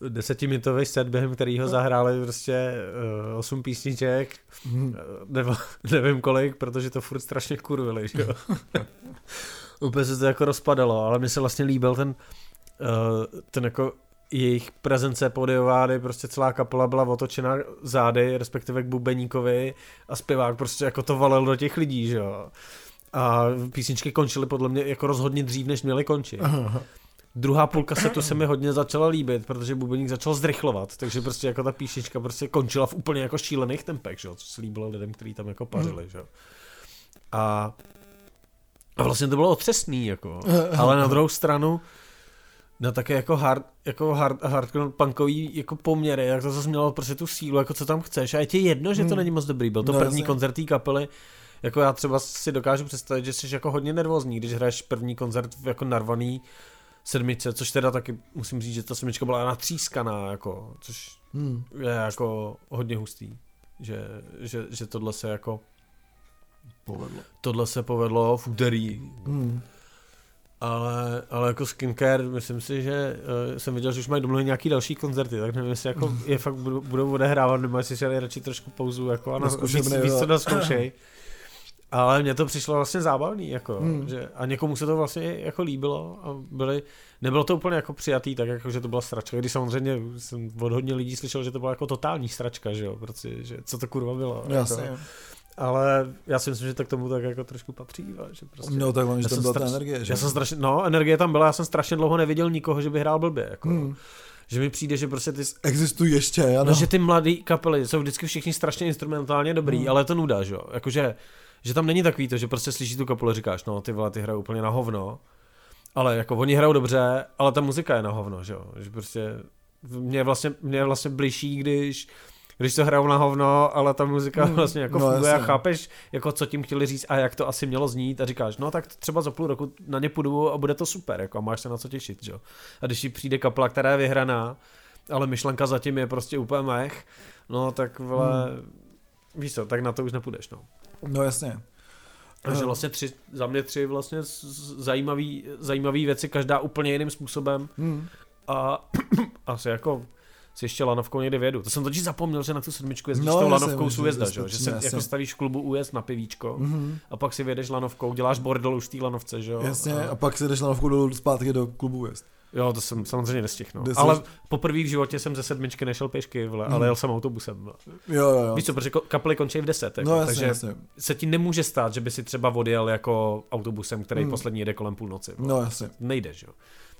desetiminutový set, během kterého zahráli prostě uh, osm písniček, hmm. nebo nevím kolik, protože to furt strašně kurvili, že jo. Úplně se to jako rozpadalo, ale mi se vlastně líbil ten, uh, ten jako jejich prezence podiovády, prostě celá kapela byla otočena zády, respektive k bubeníkovi a zpěvák prostě jako to valil do těch lidí, že jo. A písničky končily podle mě jako rozhodně dřív, než měly končit. Aha. Druhá půlka se to se mi hodně začala líbit, protože bubeník začal zrychlovat, takže prostě jako ta písnička prostě končila v úplně jako šílených tempech, že jo, co se líbilo lidem, kteří tam jako pařili, že jo. A, a vlastně to bylo otřesný, jako, ale na druhou stranu, na také jako hard, jako hard, hardcore punkový jako poměry, jak to zase mělo prostě tu sílu, jako co tam chceš a je ti jedno, že to hmm. není moc dobrý, byl to no, první jasně. koncert té kapely, jako já třeba si dokážu představit, že jsi jako hodně nervózní, když hraješ první koncert jako narvaný sedmice, což teda taky musím říct, že ta sedmička byla natřískaná, jako, což hmm. je jako hodně hustý, že, že, že tohle se jako povedlo. Tohle se povedlo v úterý. Hmm. Ale, ale jako skincare, myslím si, že uh, jsem viděl, že už mají domluvit nějaký další koncerty, tak nevím, jestli jako je fakt budou, budou odehrávat, nebo jestli si radši trošku pauzu, jako a na, víc, víc to naskoušej. Ale mně to přišlo vlastně zábavný, jako, hmm. že, a někomu se to vlastně jako líbilo a byli, nebylo to úplně jako přijatý, tak jako, že to byla sračka, když samozřejmě jsem od hodně lidí slyšel, že to byla jako totální sračka, že jo, protože, že co to kurva bylo. Jasně. Jako, ale já si myslím, že to k tomu tak jako trošku patří. Že prostě, no tak že tam byla straš, ta energie. Že? Já jsem strašně, no, energie tam byla, já jsem strašně dlouho neviděl nikoho, že by hrál blbě. Jako. Hmm. Že mi přijde, že prostě ty... Existují ještě, ano. No, že ty mladý kapely jsou vždycky všichni strašně instrumentálně dobrý, hmm. ale je to nuda, že jo. Jakože že tam není takový to, že prostě slyšíš tu kapelu a říkáš, no ty vole, ty hrajou úplně na hovno, ale jako oni hrajou dobře, ale ta muzika je na hovno, že jo, že prostě mě vlastně, mě vlastně bližší, když když to hrajou na hovno, ale ta muzika hmm. vlastně jako no, funguje jasně. a chápeš, jako co tím chtěli říct a jak to asi mělo znít a říkáš, no tak třeba za půl roku na ně půjdu a bude to super, jako a máš se na co těšit, že? A když ti přijde kapela, která je vyhraná, ale myšlenka zatím je prostě úplně mech, no tak vole, hmm. víš co, tak na to už nepůjdeš, no. No jasně. Takže vlastně tři, za mě tři vlastně zajímavý, zajímavý věci, každá úplně jiným způsobem. Hmm. A asi jako si ještě lanovkou někde vědu. To jsem totiž zapomněl, že na tu sedmičku jezdíš no, tou lanovkou z újezda, že, že se jako stavíš v klubu újezd na pivíčko mm-hmm. a pak si vědeš lanovkou, děláš bordel už v té lanovce, že jo? Jasně, a, a pak si jdeš lanovkou dolů zpátky do klubu újezd. Jo, to jsem samozřejmě nestihl, no. Ale jsi... poprvé v životě jsem ze sedmičky nešel pěšky, vle, mm. ale jel jsem autobusem. Vle. Jo, jo, jo. Víš co, protože kapely končí v 10, jako, no, jasně, takže jasně. se ti nemůže stát, že by si třeba odjel jako autobusem, který mm. poslední jede kolem půlnoci. No jasně. Nejde, že jo.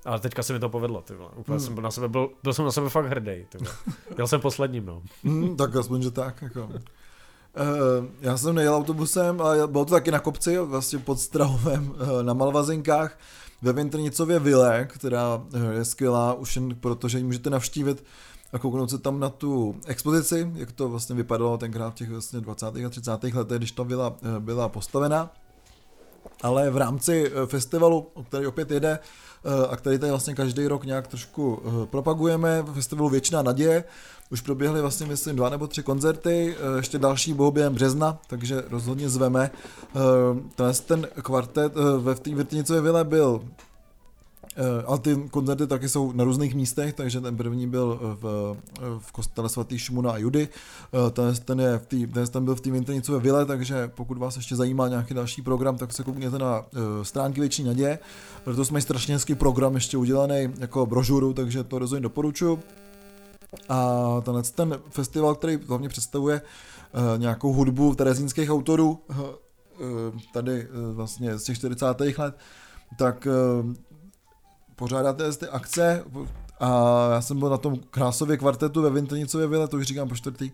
Ale teďka se mi to povedlo, ty vole. Úplně mm. jsem byl na sebe, byl, byl jsem na sebe fakt hrdý, ty vole. Jel jsem posledním, no. Mm, tak aspoň, že tak, jako. Uh, já jsem nejel autobusem, ale bylo to taky na kopci, vlastně pod Strahovem uh, na Malvazinkách ve Vintrnicově vile, která eh, je skvělá už jen proto, že ji můžete navštívit a kouknout se tam na tu expozici, jak to vlastně vypadalo tenkrát v těch vlastně 20. a 30. letech, když ta vila byla postavena. Ale v rámci festivalu, který opět jede, a který tady vlastně každý rok nějak trošku propagujeme, v festivalu Věčná naděje, už proběhly vlastně, myslím, dva nebo tři koncerty, eh, ještě další budou během března, takže rozhodně zveme. Eh, ten kvartet eh, ve Vrtinicové vile byl ale ty koncerty taky jsou na různých místech, takže ten první byl v, v kostele svatý Šimuna a Judy, ten, ten, je v tý, ten, ten byl v té Vintrnicové vile, takže pokud vás ještě zajímá nějaký další program, tak se koukněte na stránky Větší naděje, protože jsme strašně hezký program ještě udělaný jako brožuru, takže to rozhodně doporučuji. A tenhle ten festival, který hlavně představuje nějakou hudbu terezínských autorů, tady vlastně z těch 40. let, tak pořádáte ty akce a já jsem byl na tom krásově kvartetu ve Vintenicově vile, to už říkám po čtvrtý.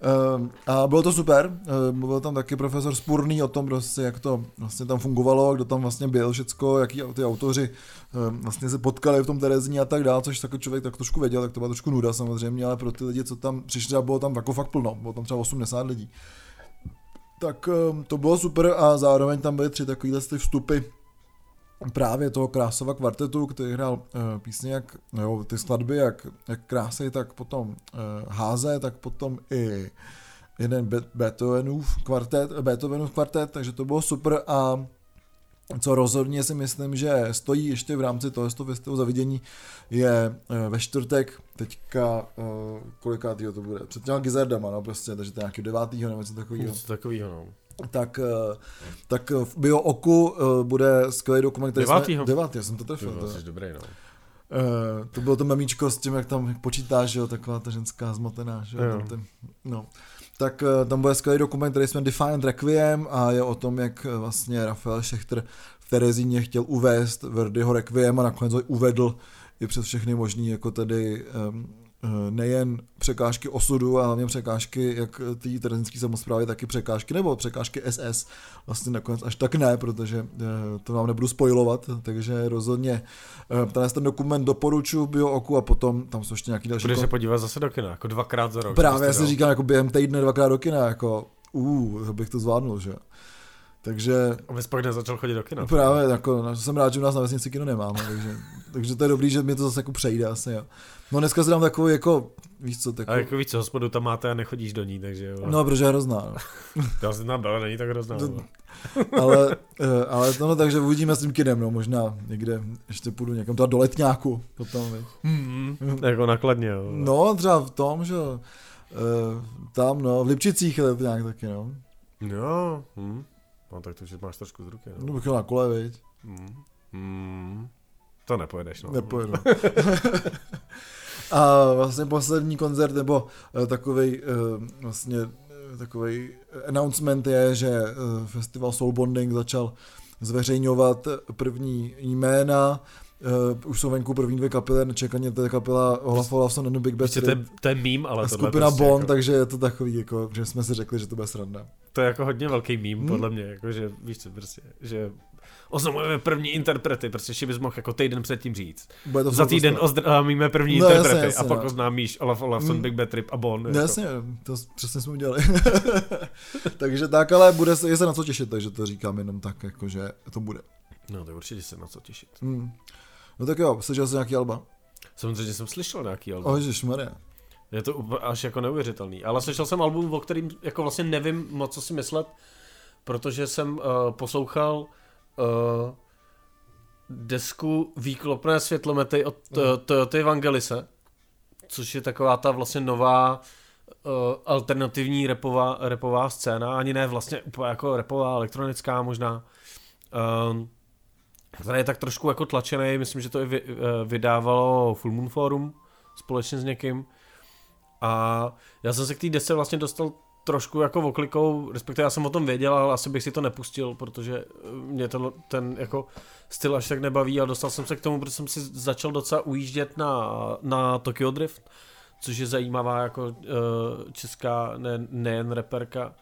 Ehm, a bylo to super, ehm, byl tam taky profesor Spurný o tom, prostě, jak to vlastně tam fungovalo, kdo tam vlastně byl, všecko, jaký ty autoři ehm, vlastně se potkali v tom Terezní a tak dále, což takový člověk tak trošku věděl, tak to byla trošku nuda samozřejmě, ale pro ty lidi, co tam přišli, a bylo tam jako fakt plno, bylo tam třeba 80 lidí. Tak to bylo super a zároveň tam byly tři takovýhle ty vstupy právě toho Krásova kvartetu, který hrál uh, písně jak, jo, ty skladby jak, jak krásy, tak potom uh, háze, tak potom i jeden Beethovenův kvartet, Beethovenův kvartet, takže to bylo super. A co rozhodně si myslím, že stojí ještě v rámci toho festivalu za vidění, je uh, ve čtvrtek, teďka, kolikátýho to bude, před těma Gizardama, no prostě, takže to je nějaký devátýho nebo něco takového. Něco no tak, eh, tak v Bio Oku eh, bude skvělý dokument, který devátýho. jsme... Devátý, já jsem to trefil. To, to, dobrý, no. Uh, to bylo to memíčko s tím, jak tam počítáš, jo, taková ta ženská zmotená, že jo, ten, no. Tak uh, tam bude skvělý dokument, který jsme Defiant Requiem a je o tom, jak vlastně Rafael Schechter v Terezíně chtěl uvést Verdiho Requiem a nakonec ho uvedl i přes všechny možný jako tady um, Eh, nejen překážky osudu, ale hlavně překážky jak té terezinské samozprávy, tak i překážky, nebo překážky SS. Vlastně nakonec až tak ne, protože eh, to vám nebudu spojovat, takže rozhodně eh, tenhle ten dokument doporučuji BioOku a potom tam jsou ještě nějaký další... Budeš se podívat zase do kina, jako dvakrát za rok. Právě já si říkám, jako během týdne dvakrát do kina, jako uh, bych to zvládnul, že takže... A bys pak nezačal chodit do kina. Právě, jako, jsem rád, že u nás na vesnici kino nemáme, takže, takže to je dobrý, že mi to zase jako přejde asi, jo. No dneska se dám takový jako, víš co, takový... A jako víc, co hospodu tam máte a nechodíš do ní, takže jo. No, protože je hrozná. No. Já jsem tam není tak hrozná. To, no. ale, eh, ale to no, takže uvidíme s tím kinem, no, možná někde ještě půjdu někam teda do letňáku potom, víš. Mm-hmm. jako nakladně, jo. No, třeba v tom, že uh, tam, no, v Lipčicích je nějak taky, no. Jo, hm. No tak to, že máš trošku z ruky, no. No bych na kole, viď. Mm. Mm. To nepojedeš, no. Nepojedu. A vlastně poslední koncert, nebo uh, takovej uh, vlastně uh, takový announcement je, že festival Soul Bonding začal zveřejňovat první jména, Uh, už jsou venku první dvě kapely, nečekaně to je kapela Olaf Olafson and the Big Bad to, je, to je mím, ale a skupina prostě Bond, jako... takže je to takový, jako, že jsme si řekli, že to bude sranda. To je jako hodně velký mím, hmm. podle mě, jako, že víš co, prostě, že oznamujeme první interprety, prostě ještě bys mohl jako týden předtím říct. Bude to Za týden oznámíme první no, interprety jasně, jasně, a pak no. oznámíš Olaf Olafson, mm. Big Bad Trip a Bon. No, jako. Jasně, to přesně jsme udělali. takže tak, ale bude se, je se na co těšit, takže to říkám jenom tak, jako, že to bude. No, to určitě se na co těšit. Mm. No tak jo, slyšel jsi nějaký alba? Samozřejmě jsem slyšel nějaký album. Oh, Maria. Je to až jako neuvěřitelný. Ale slyšel jsem album, o kterým jako vlastně nevím moc, co si myslet, protože jsem uh, poslouchal uh, desku Výklopné světlomety od uh, Toyota Evangelise, což je taková ta vlastně nová uh, alternativní repová, repová scéna, ani ne vlastně úplně jako repová, elektronická možná. Uh, který je tak trošku jako tlačený, myslím, že to i vydávalo Full Moon Forum společně s někým. A já jsem se k té desce vlastně dostal trošku jako oklikou, respektive já jsem o tom věděl, ale asi bych si to nepustil, protože eh, mě to, ten jako styl až tak nebaví a dostal jsem se k tomu, protože jsem si začal docela ujíždět na, na Tokyo Drift, což je zajímavá jako uh, česká ne, nejen reperka,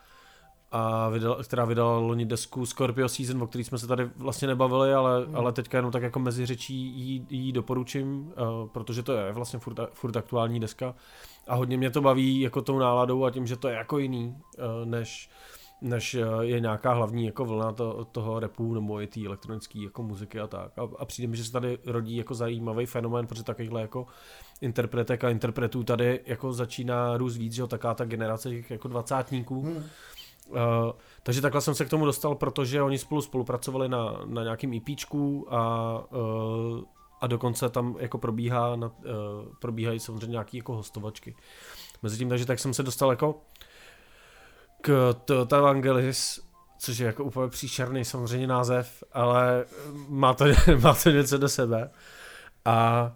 a vydal, která vydala loni desku Scorpio Season, o který jsme se tady vlastně nebavili, ale, mm. ale teďka jenom tak jako mezi řečí jí, jí doporučím, uh, protože to je vlastně furt, furt aktuální deska a hodně mě to baví jako tou náladou a tím, že to je jako jiný, uh, než, než uh, je nějaká hlavní jako vlna to, toho repu nebo i té elektronické jako muziky a tak. A, a přijde mi, že se tady rodí jako zajímavý fenomén, protože takovýhle jako interpretek a interpretů tady jako začíná růst víc, že jo, taká ta generace těch jako dvacátníků. Hmm Uh, takže takhle jsem se k tomu dostal, protože oni spolu spolupracovali na, na nějakým EPčku a, uh, a dokonce tam jako probíhá na, uh, probíhají samozřejmě nějaké jako hostovačky. Mezitím, takže tak jsem se dostal jako k Toyota Evangelis, což je jako úplně příšerný samozřejmě název, ale má to, má to něco do sebe. A,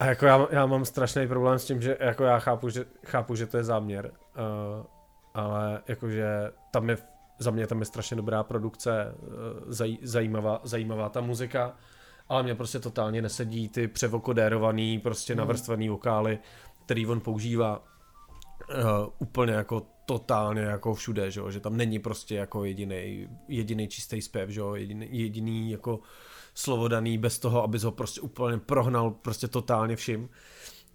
a jako já, já mám strašný problém s tím, že jako já chápu, že, chápu, že to je záměr. Uh, ale jakože tam je za mě tam je strašně dobrá produkce, zaj, zajímavá, zajímavá ta muzika, ale mě prostě totálně nesedí ty převokodérovaný, prostě navrstvený vokály, který on používá uh, úplně jako totálně jako všude, že, že tam není prostě jako jediný, jediný čistý zpěv, že jediný, jediný jako slovo daný bez toho, aby ho prostě úplně prohnal prostě totálně vším.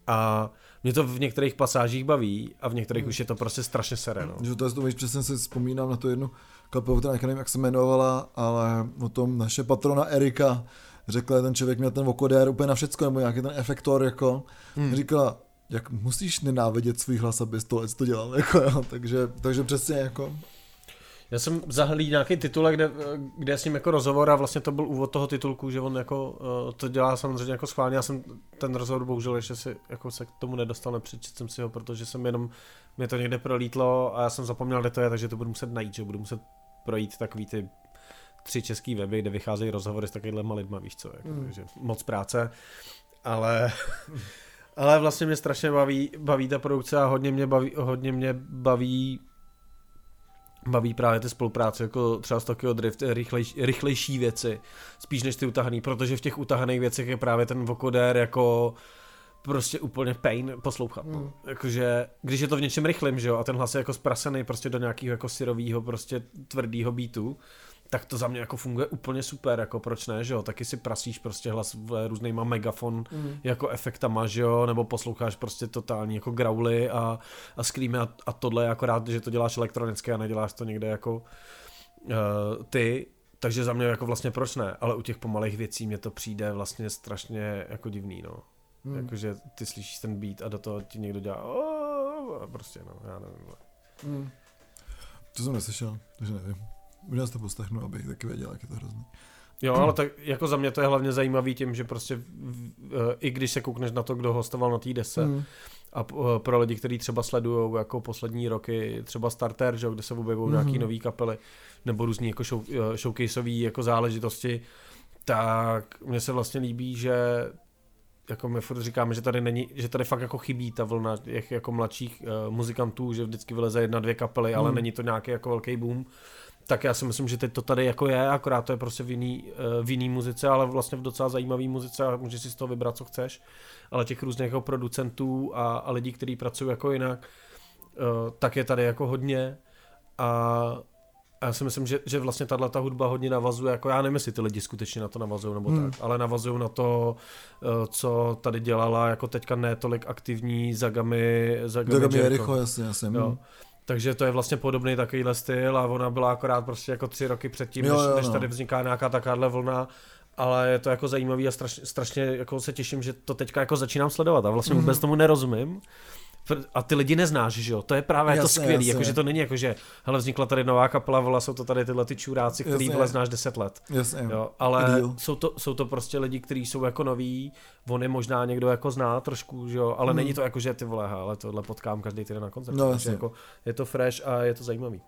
A mě to v některých pasážích baví a v některých hmm. už je to prostě strašně sere. No. Že to je to, přesně si vzpomínám na to jednu kapelu, která nevím, jak se jmenovala, ale o tom naše patrona Erika řekla, ten člověk měl ten vokodér úplně na všecko, nebo nějaký ten efektor, jako, hmm. říkala, jak musíš nenávidět svůj hlas, abys to, to dělal, jako, jo. Takže, takže přesně jako já jsem zahlí nějaký titulek, kde, kde je s ním jako rozhovor a vlastně to byl úvod toho titulku, že on jako uh, to dělá samozřejmě jako schválně. Já jsem ten rozhovor bohužel ještě si jako se k tomu nedostal, nepřečet jsem si ho, protože jsem jenom, mě to někde prolítlo a já jsem zapomněl, kde to je, takže to budu muset najít, že budu muset projít takový ty tři český weby, kde vycházejí rozhovory s takovýhlema lidma, víš co, jako, mm. takže moc práce, ale ale vlastně mě strašně baví, baví ta produkce a hodně mě baví, hodně mě baví baví právě ty spolupráce, jako třeba z Tokyo Drift, rychlej, rychlejší věci, spíš než ty utahaný, protože v těch utahaných věcech je právě ten vokodér jako prostě úplně pain poslouchat. No. Mm. Jakože, když je to v něčem rychlým, že jo, a ten hlas je jako zprasený prostě do nějakého jako syrového, prostě tvrdého beatu, tak to za mě jako funguje úplně super, jako proč ne, že jo, taky si prasíš prostě hlas v různýma megafon mm. jako efektama, že jo, nebo posloucháš prostě totální jako growly a, a screamy a, a tohle je akorát, že to děláš elektronicky a neděláš to někde jako uh, ty, takže za mě jako vlastně proč ne, ale u těch pomalých věcí mě to přijde vlastně strašně jako divný, no. Mm. Jakože ty slyšíš ten beat a do toho ti někdo dělá a prostě no, já nevím. Mm. To jsem neslyšel, takže nevím. Možná to poslechnu, abych taky věděl, jak je to hrozný. Jo, ale tak jako za mě to je hlavně zajímavý tím, že prostě v, e, i když se koukneš na to, kdo hostoval na té desce mm. a e, pro lidi, kteří třeba sledují jako poslední roky, třeba Starter, že, kde se objevují mm. nějaký nový kapely nebo různý jako show, e, showcaseové jako záležitosti, tak mně se vlastně líbí, že jako my furt říkáme, že tady není, že tady fakt jako chybí ta vlna těch jako mladších uh, muzikantů, že vždycky vyleze jedna, dvě kapely, mm. ale není to nějaký jako velký boom tak já si myslím, že teď to tady jako je, akorát to je prostě v jiný, eh, v jiný muzice, ale vlastně v docela zajímavý muzice a můžeš si z toho vybrat, co chceš. Ale těch různých jako producentů a, a lidí, kteří pracují jako jinak, uh, tak je tady jako hodně a, a já si myslím, že, že vlastně tahle ta hudba hodně navazuje, jako já nevím, jestli ty lidi skutečně na to navazují nebo hmm. tak, ale navazují na to, uh, co tady dělala jako teďka ne tolik aktivní Zagami, Zagami, Zagami Jericho, jasně, jasně. Jo. Takže to je vlastně podobný takovýhle styl a ona byla akorát prostě jako tři roky předtím, jo, než, jo, no. než tady vzniká nějaká takováhle vlna ale je to jako zajímavý a strašně, strašně jako se těším, že to teďka jako začínám sledovat a vlastně mm. vůbec tomu nerozumím a ty lidi neznáš, že jo? To je právě jasně, to skvělé, jakože to není jako, že hele, vznikla tady nová kapela, vola, jsou to tady tyhle ty čuráci, který jasně. znáš 10 let. Jasně. Jo, ale jsou to, jsou to prostě lidi, kteří jsou jako noví, on je možná někdo jako zná trošku, že jo, ale hmm. není to jako, že ty vole, ale tohle potkám každý týden na koncert. No, jako je to fresh a je to zajímavý.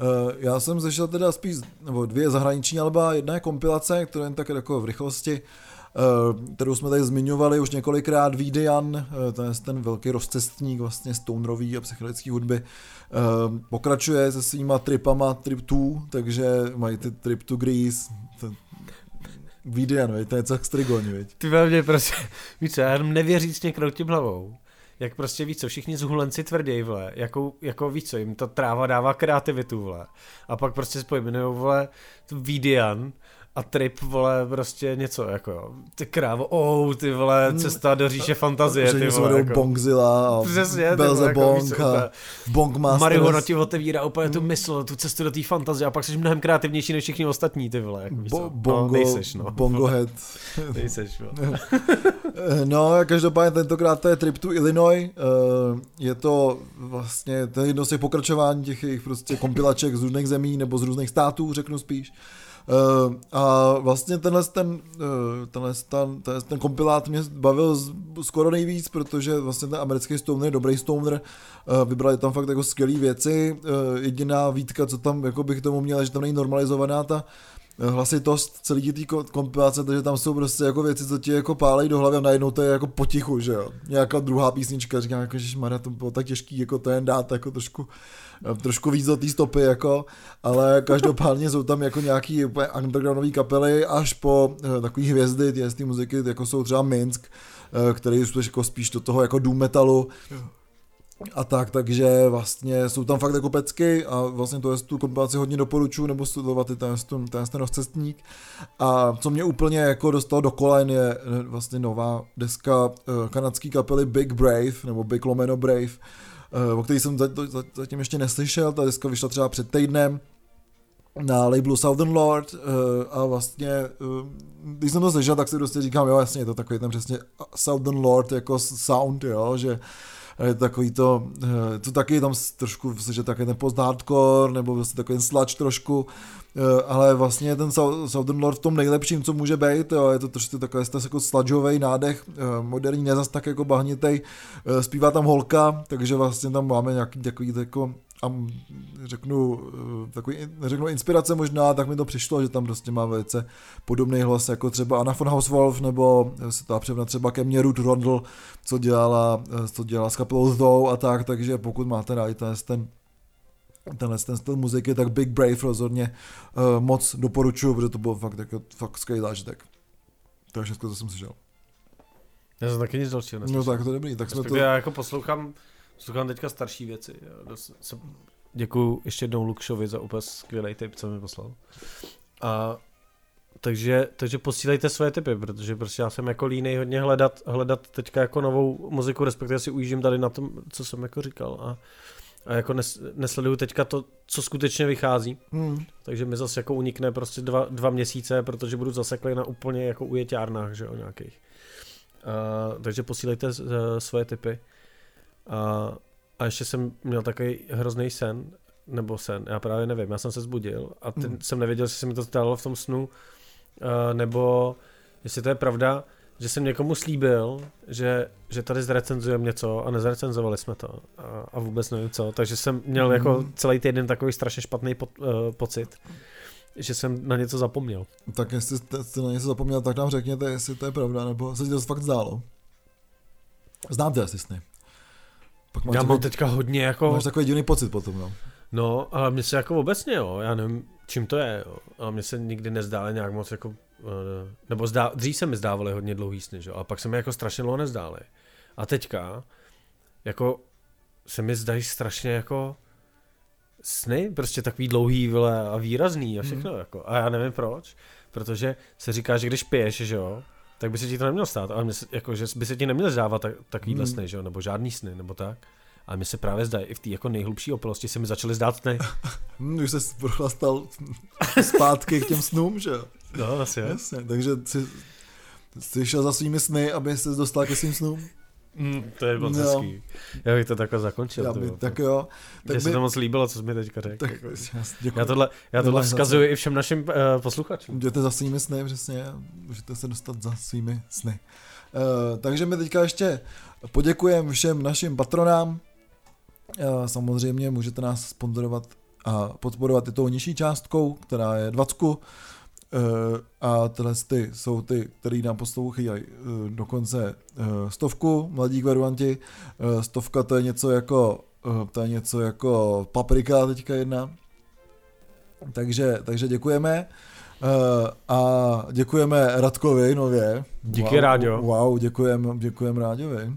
Uh, já jsem zešel teda spíš, nebo dvě zahraniční alba, jedna je kompilace, která jen tak jako v rychlosti. Kterou jsme tady zmiňovali už několikrát, Vídejan, eh, to je ten velký rozcestník vlastně stonerový a psychedelický hudby, eh, pokračuje se svýma tripama Trip 2, takže mají ty Trip to Greece, Vídejan, to je jak strigoni, veď. Ty mě prostě, víš co, já jenom nevěřícně kroutím hlavou jak prostě víc co, všichni zhulenci tvrději, vle, jako, jako víc co, jim ta tráva dává kreativitu, vle. A pak prostě spojmenujou, vle, Vídian a trip, vole, prostě něco, jako jo. Ty krávo, oh, ty vole, hmm. cesta do říše fantazie, ty vole. Jako. Bongzilla a Přesně, Belzebong jako, a Bong Masters. Marihuana ti otevírá úplně tu hmm. mysl, tu cestu do té fantazie a pak jsi mnohem kreativnější než všichni ostatní, ty vole. Jako, Bo, no, bongo, no, nejseš, no. Bongo head. nejseš, No, každopádně tentokrát to je trip to Illinois. Eh, je to vlastně, to je jedno z těch pokračování těch jejich prostě kompilaček z různých zemí nebo z různých států, řeknu spíš. Uh, a vlastně tenhle ten, uh, tenhle ten, tenhle ten kompilát mě bavil skoro nejvíc, protože vlastně ten americký stoner je dobrý stoner, uh, vybrali tam fakt jako skvělé věci, jediná výtka, co tam jako bych tomu měl, že tam není normalizovaná ta hlasitost celý té kompilace, takže tam jsou prostě jako věci, co ti jako pálej do hlavy a najednou to je jako potichu, že jo. Nějaká druhá písnička, říkám jako, že Maria, to bylo tak těžký, jako to jen dát jako trošku trošku víc do té stopy, jako, ale každopádně jsou tam jako nějaký úplně undergroundové kapely až po uh, takový hvězdy ty muziky, jako jsou třeba Minsk, uh, který jsou jako spíš do toho jako doom metalu, a tak, takže vlastně jsou tam fakt jako pecky a vlastně to je tu kompilaci hodně doporučuji, nebo studovat i ten, ten, ten, ten rozcestník. A co mě úplně jako dostalo do kolen je vlastně nová deska kanadské kapely Big Brave, nebo Big Lomeno Brave, Eh, o který jsem zatím ještě neslyšel, ta deska vyšla třeba před týdnem na labelu Southern Lord eh, a vlastně, eh, když jsem to slyšel, tak si prostě říkám, jo jasně, je to takový ten přesně Southern Lord jako sound, jo, že takový to, to taky tam trošku, že taky ten post-hardcore, nebo vlastně takový sludge trošku, ale vlastně ten Southern Lord v tom nejlepším, co může být, jo, je to trošku takový jako sludgeový nádech, moderní, nezas tak jako bahnitej, zpívá tam holka, takže vlastně tam máme nějaký takový jako a řeknu, takový, neřeknu inspirace možná, tak mi to přišlo, že tam prostě má velice podobný hlas jako třeba Anna von Hauswolf, nebo se to převna třeba ke mně Ruth Rondl, co dělala, co dělala s kapelou Thou a tak, takže pokud máte rádi ten, ten tenhle ten styl muziky, tak Big Brave rozhodně uh, moc doporučuju, protože to bylo fakt, jako, fakt skvělý zážitek. To je všechno, co jsem slyšel. Já jsem taky nic dalšího neslyšel. No tak to je dobrý. Tak jsme to... Já jako poslouchám, poslouchám teďka starší věci. Děkuju ještě jednou Lukšovi za úplně skvělý tip, co mi poslal. A takže, takže posílejte svoje typy, protože prostě já jsem jako línej hodně hledat, hledat teďka jako novou muziku, respektive si ujíždím tady na tom, co jsem jako říkal. A a jako nes, nesleduju teďka to, co skutečně vychází. Hmm. Takže mi zase jako unikne prostě dva, dva měsíce, protože budu zaseklý na úplně jako ujeťárnách, že jo, nějakých. Uh, takže posílejte uh, svoje typy. Uh, a ještě jsem měl takový hrozný sen, nebo sen, já právě nevím, já jsem se zbudil a ten, hmm. jsem nevěděl, jestli se mi to stalo v tom snu, uh, nebo jestli to je pravda, že jsem někomu slíbil, že, že tady zrecenzujeme něco a nezrecenzovali jsme to a, a vůbec nevím co, takže jsem měl mm. jako celý týden takový strašně špatný po, uh, pocit, že jsem na něco zapomněl. Tak jestli jste na něco zapomněl, tak nám řekněte, jestli to je pravda, nebo se ti to fakt zdálo. Znáte asi sny. Pak já mám teďka hodně jako... Máš takový divný pocit potom, no. No, ale mně se jako obecně, jo, já nevím, čím to je, jo. A mně se nikdy nezdále nějak moc jako Eh, nebo zdá, dřív se mi zdávaly hodně dlouhý sny, že? a pak se mi jako strašně dlouho nezdály. A teďka, jako se mi zdají strašně jako sny, prostě takový dlouhý vyle a výrazný a všechno, mm. jako. A já nevím proč, protože se říká, že když piješ, že jo, tak by se ti to nemělo stát, ale se, jako, že by se ti neměl zdávat tak, takovýhle mm. sny, že jo, nebo žádný sny, nebo tak. A mi se právě zdají, i v té jako nejhlubší opilosti se mi začaly zdát sny. Hmm, už se prochlastal zpátky k těm snům, že jo? No, asi Jasně, takže jsi, jsi šel za svými sny, aby se dostal ke svým snům? Mm, to je moc no. hezký. Já bych to takhle zakončil. Já by, tak jo. Tak Mně by... se to moc líbilo, co jsi mi teďka řekl. Tak, jako, já tohle, já tohle vzkazuji i všem našim uh, posluchačům. Jděte za svými sny, přesně. Můžete se dostat za svými sny. Uh, takže my teďka ještě poděkujeme všem našim patronám. Uh, samozřejmě můžete nás sponzorovat a podporovat i tou nižší částkou, která je 20 Uh, a tyhle ty jsou ty, který nám poslouchají uh, dokonce uh, stovku, mladí varianti. Uh, stovka to je něco jako to je něco jako paprika teďka jedna. Takže, takže děkujeme. Uh, a děkujeme Radkovi nově. Díky wow, Ráďo. Wow, děkujeme děkujem Ráďovi.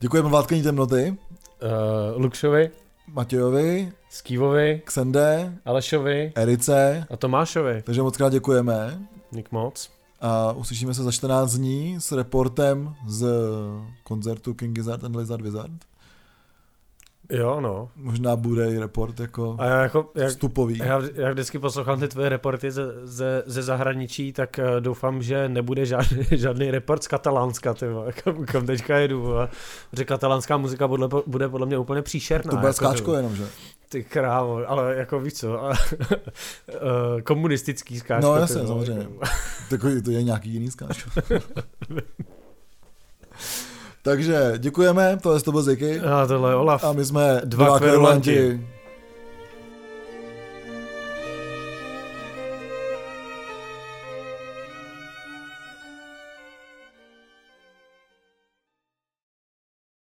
Děkujeme Vládkení temnoty. Uh, Luxovi. Matějovi, Skývovi, Ksende, Alešovi, Erice a Tomášovi. Takže moc krát děkujeme. Dík moc. A uslyšíme se za 14 dní s reportem z koncertu King Gizzard and Lizard Wizard. Jo, no. Možná bude i report jako, a já jako jak, vstupový. Já, já vždycky poslouchám ty tvoje reporty ze, ze, ze zahraničí, tak uh, doufám, že nebude žádný, žádný report z Katalánska, ty kam, kam teďka jedu. A, že katalánská muzika bude, bude podle mě úplně příšerná. To bude jako, skáčko jenom, že? Ty krávo, ale jako víš co, uh, komunistický skáčko. No jasně, samozřejmě. Takový to je nějaký jiný skáčko. Takže děkujeme, to je to byl Ziky. A tohle je Olaf. A my jsme dva, dva kverulanti.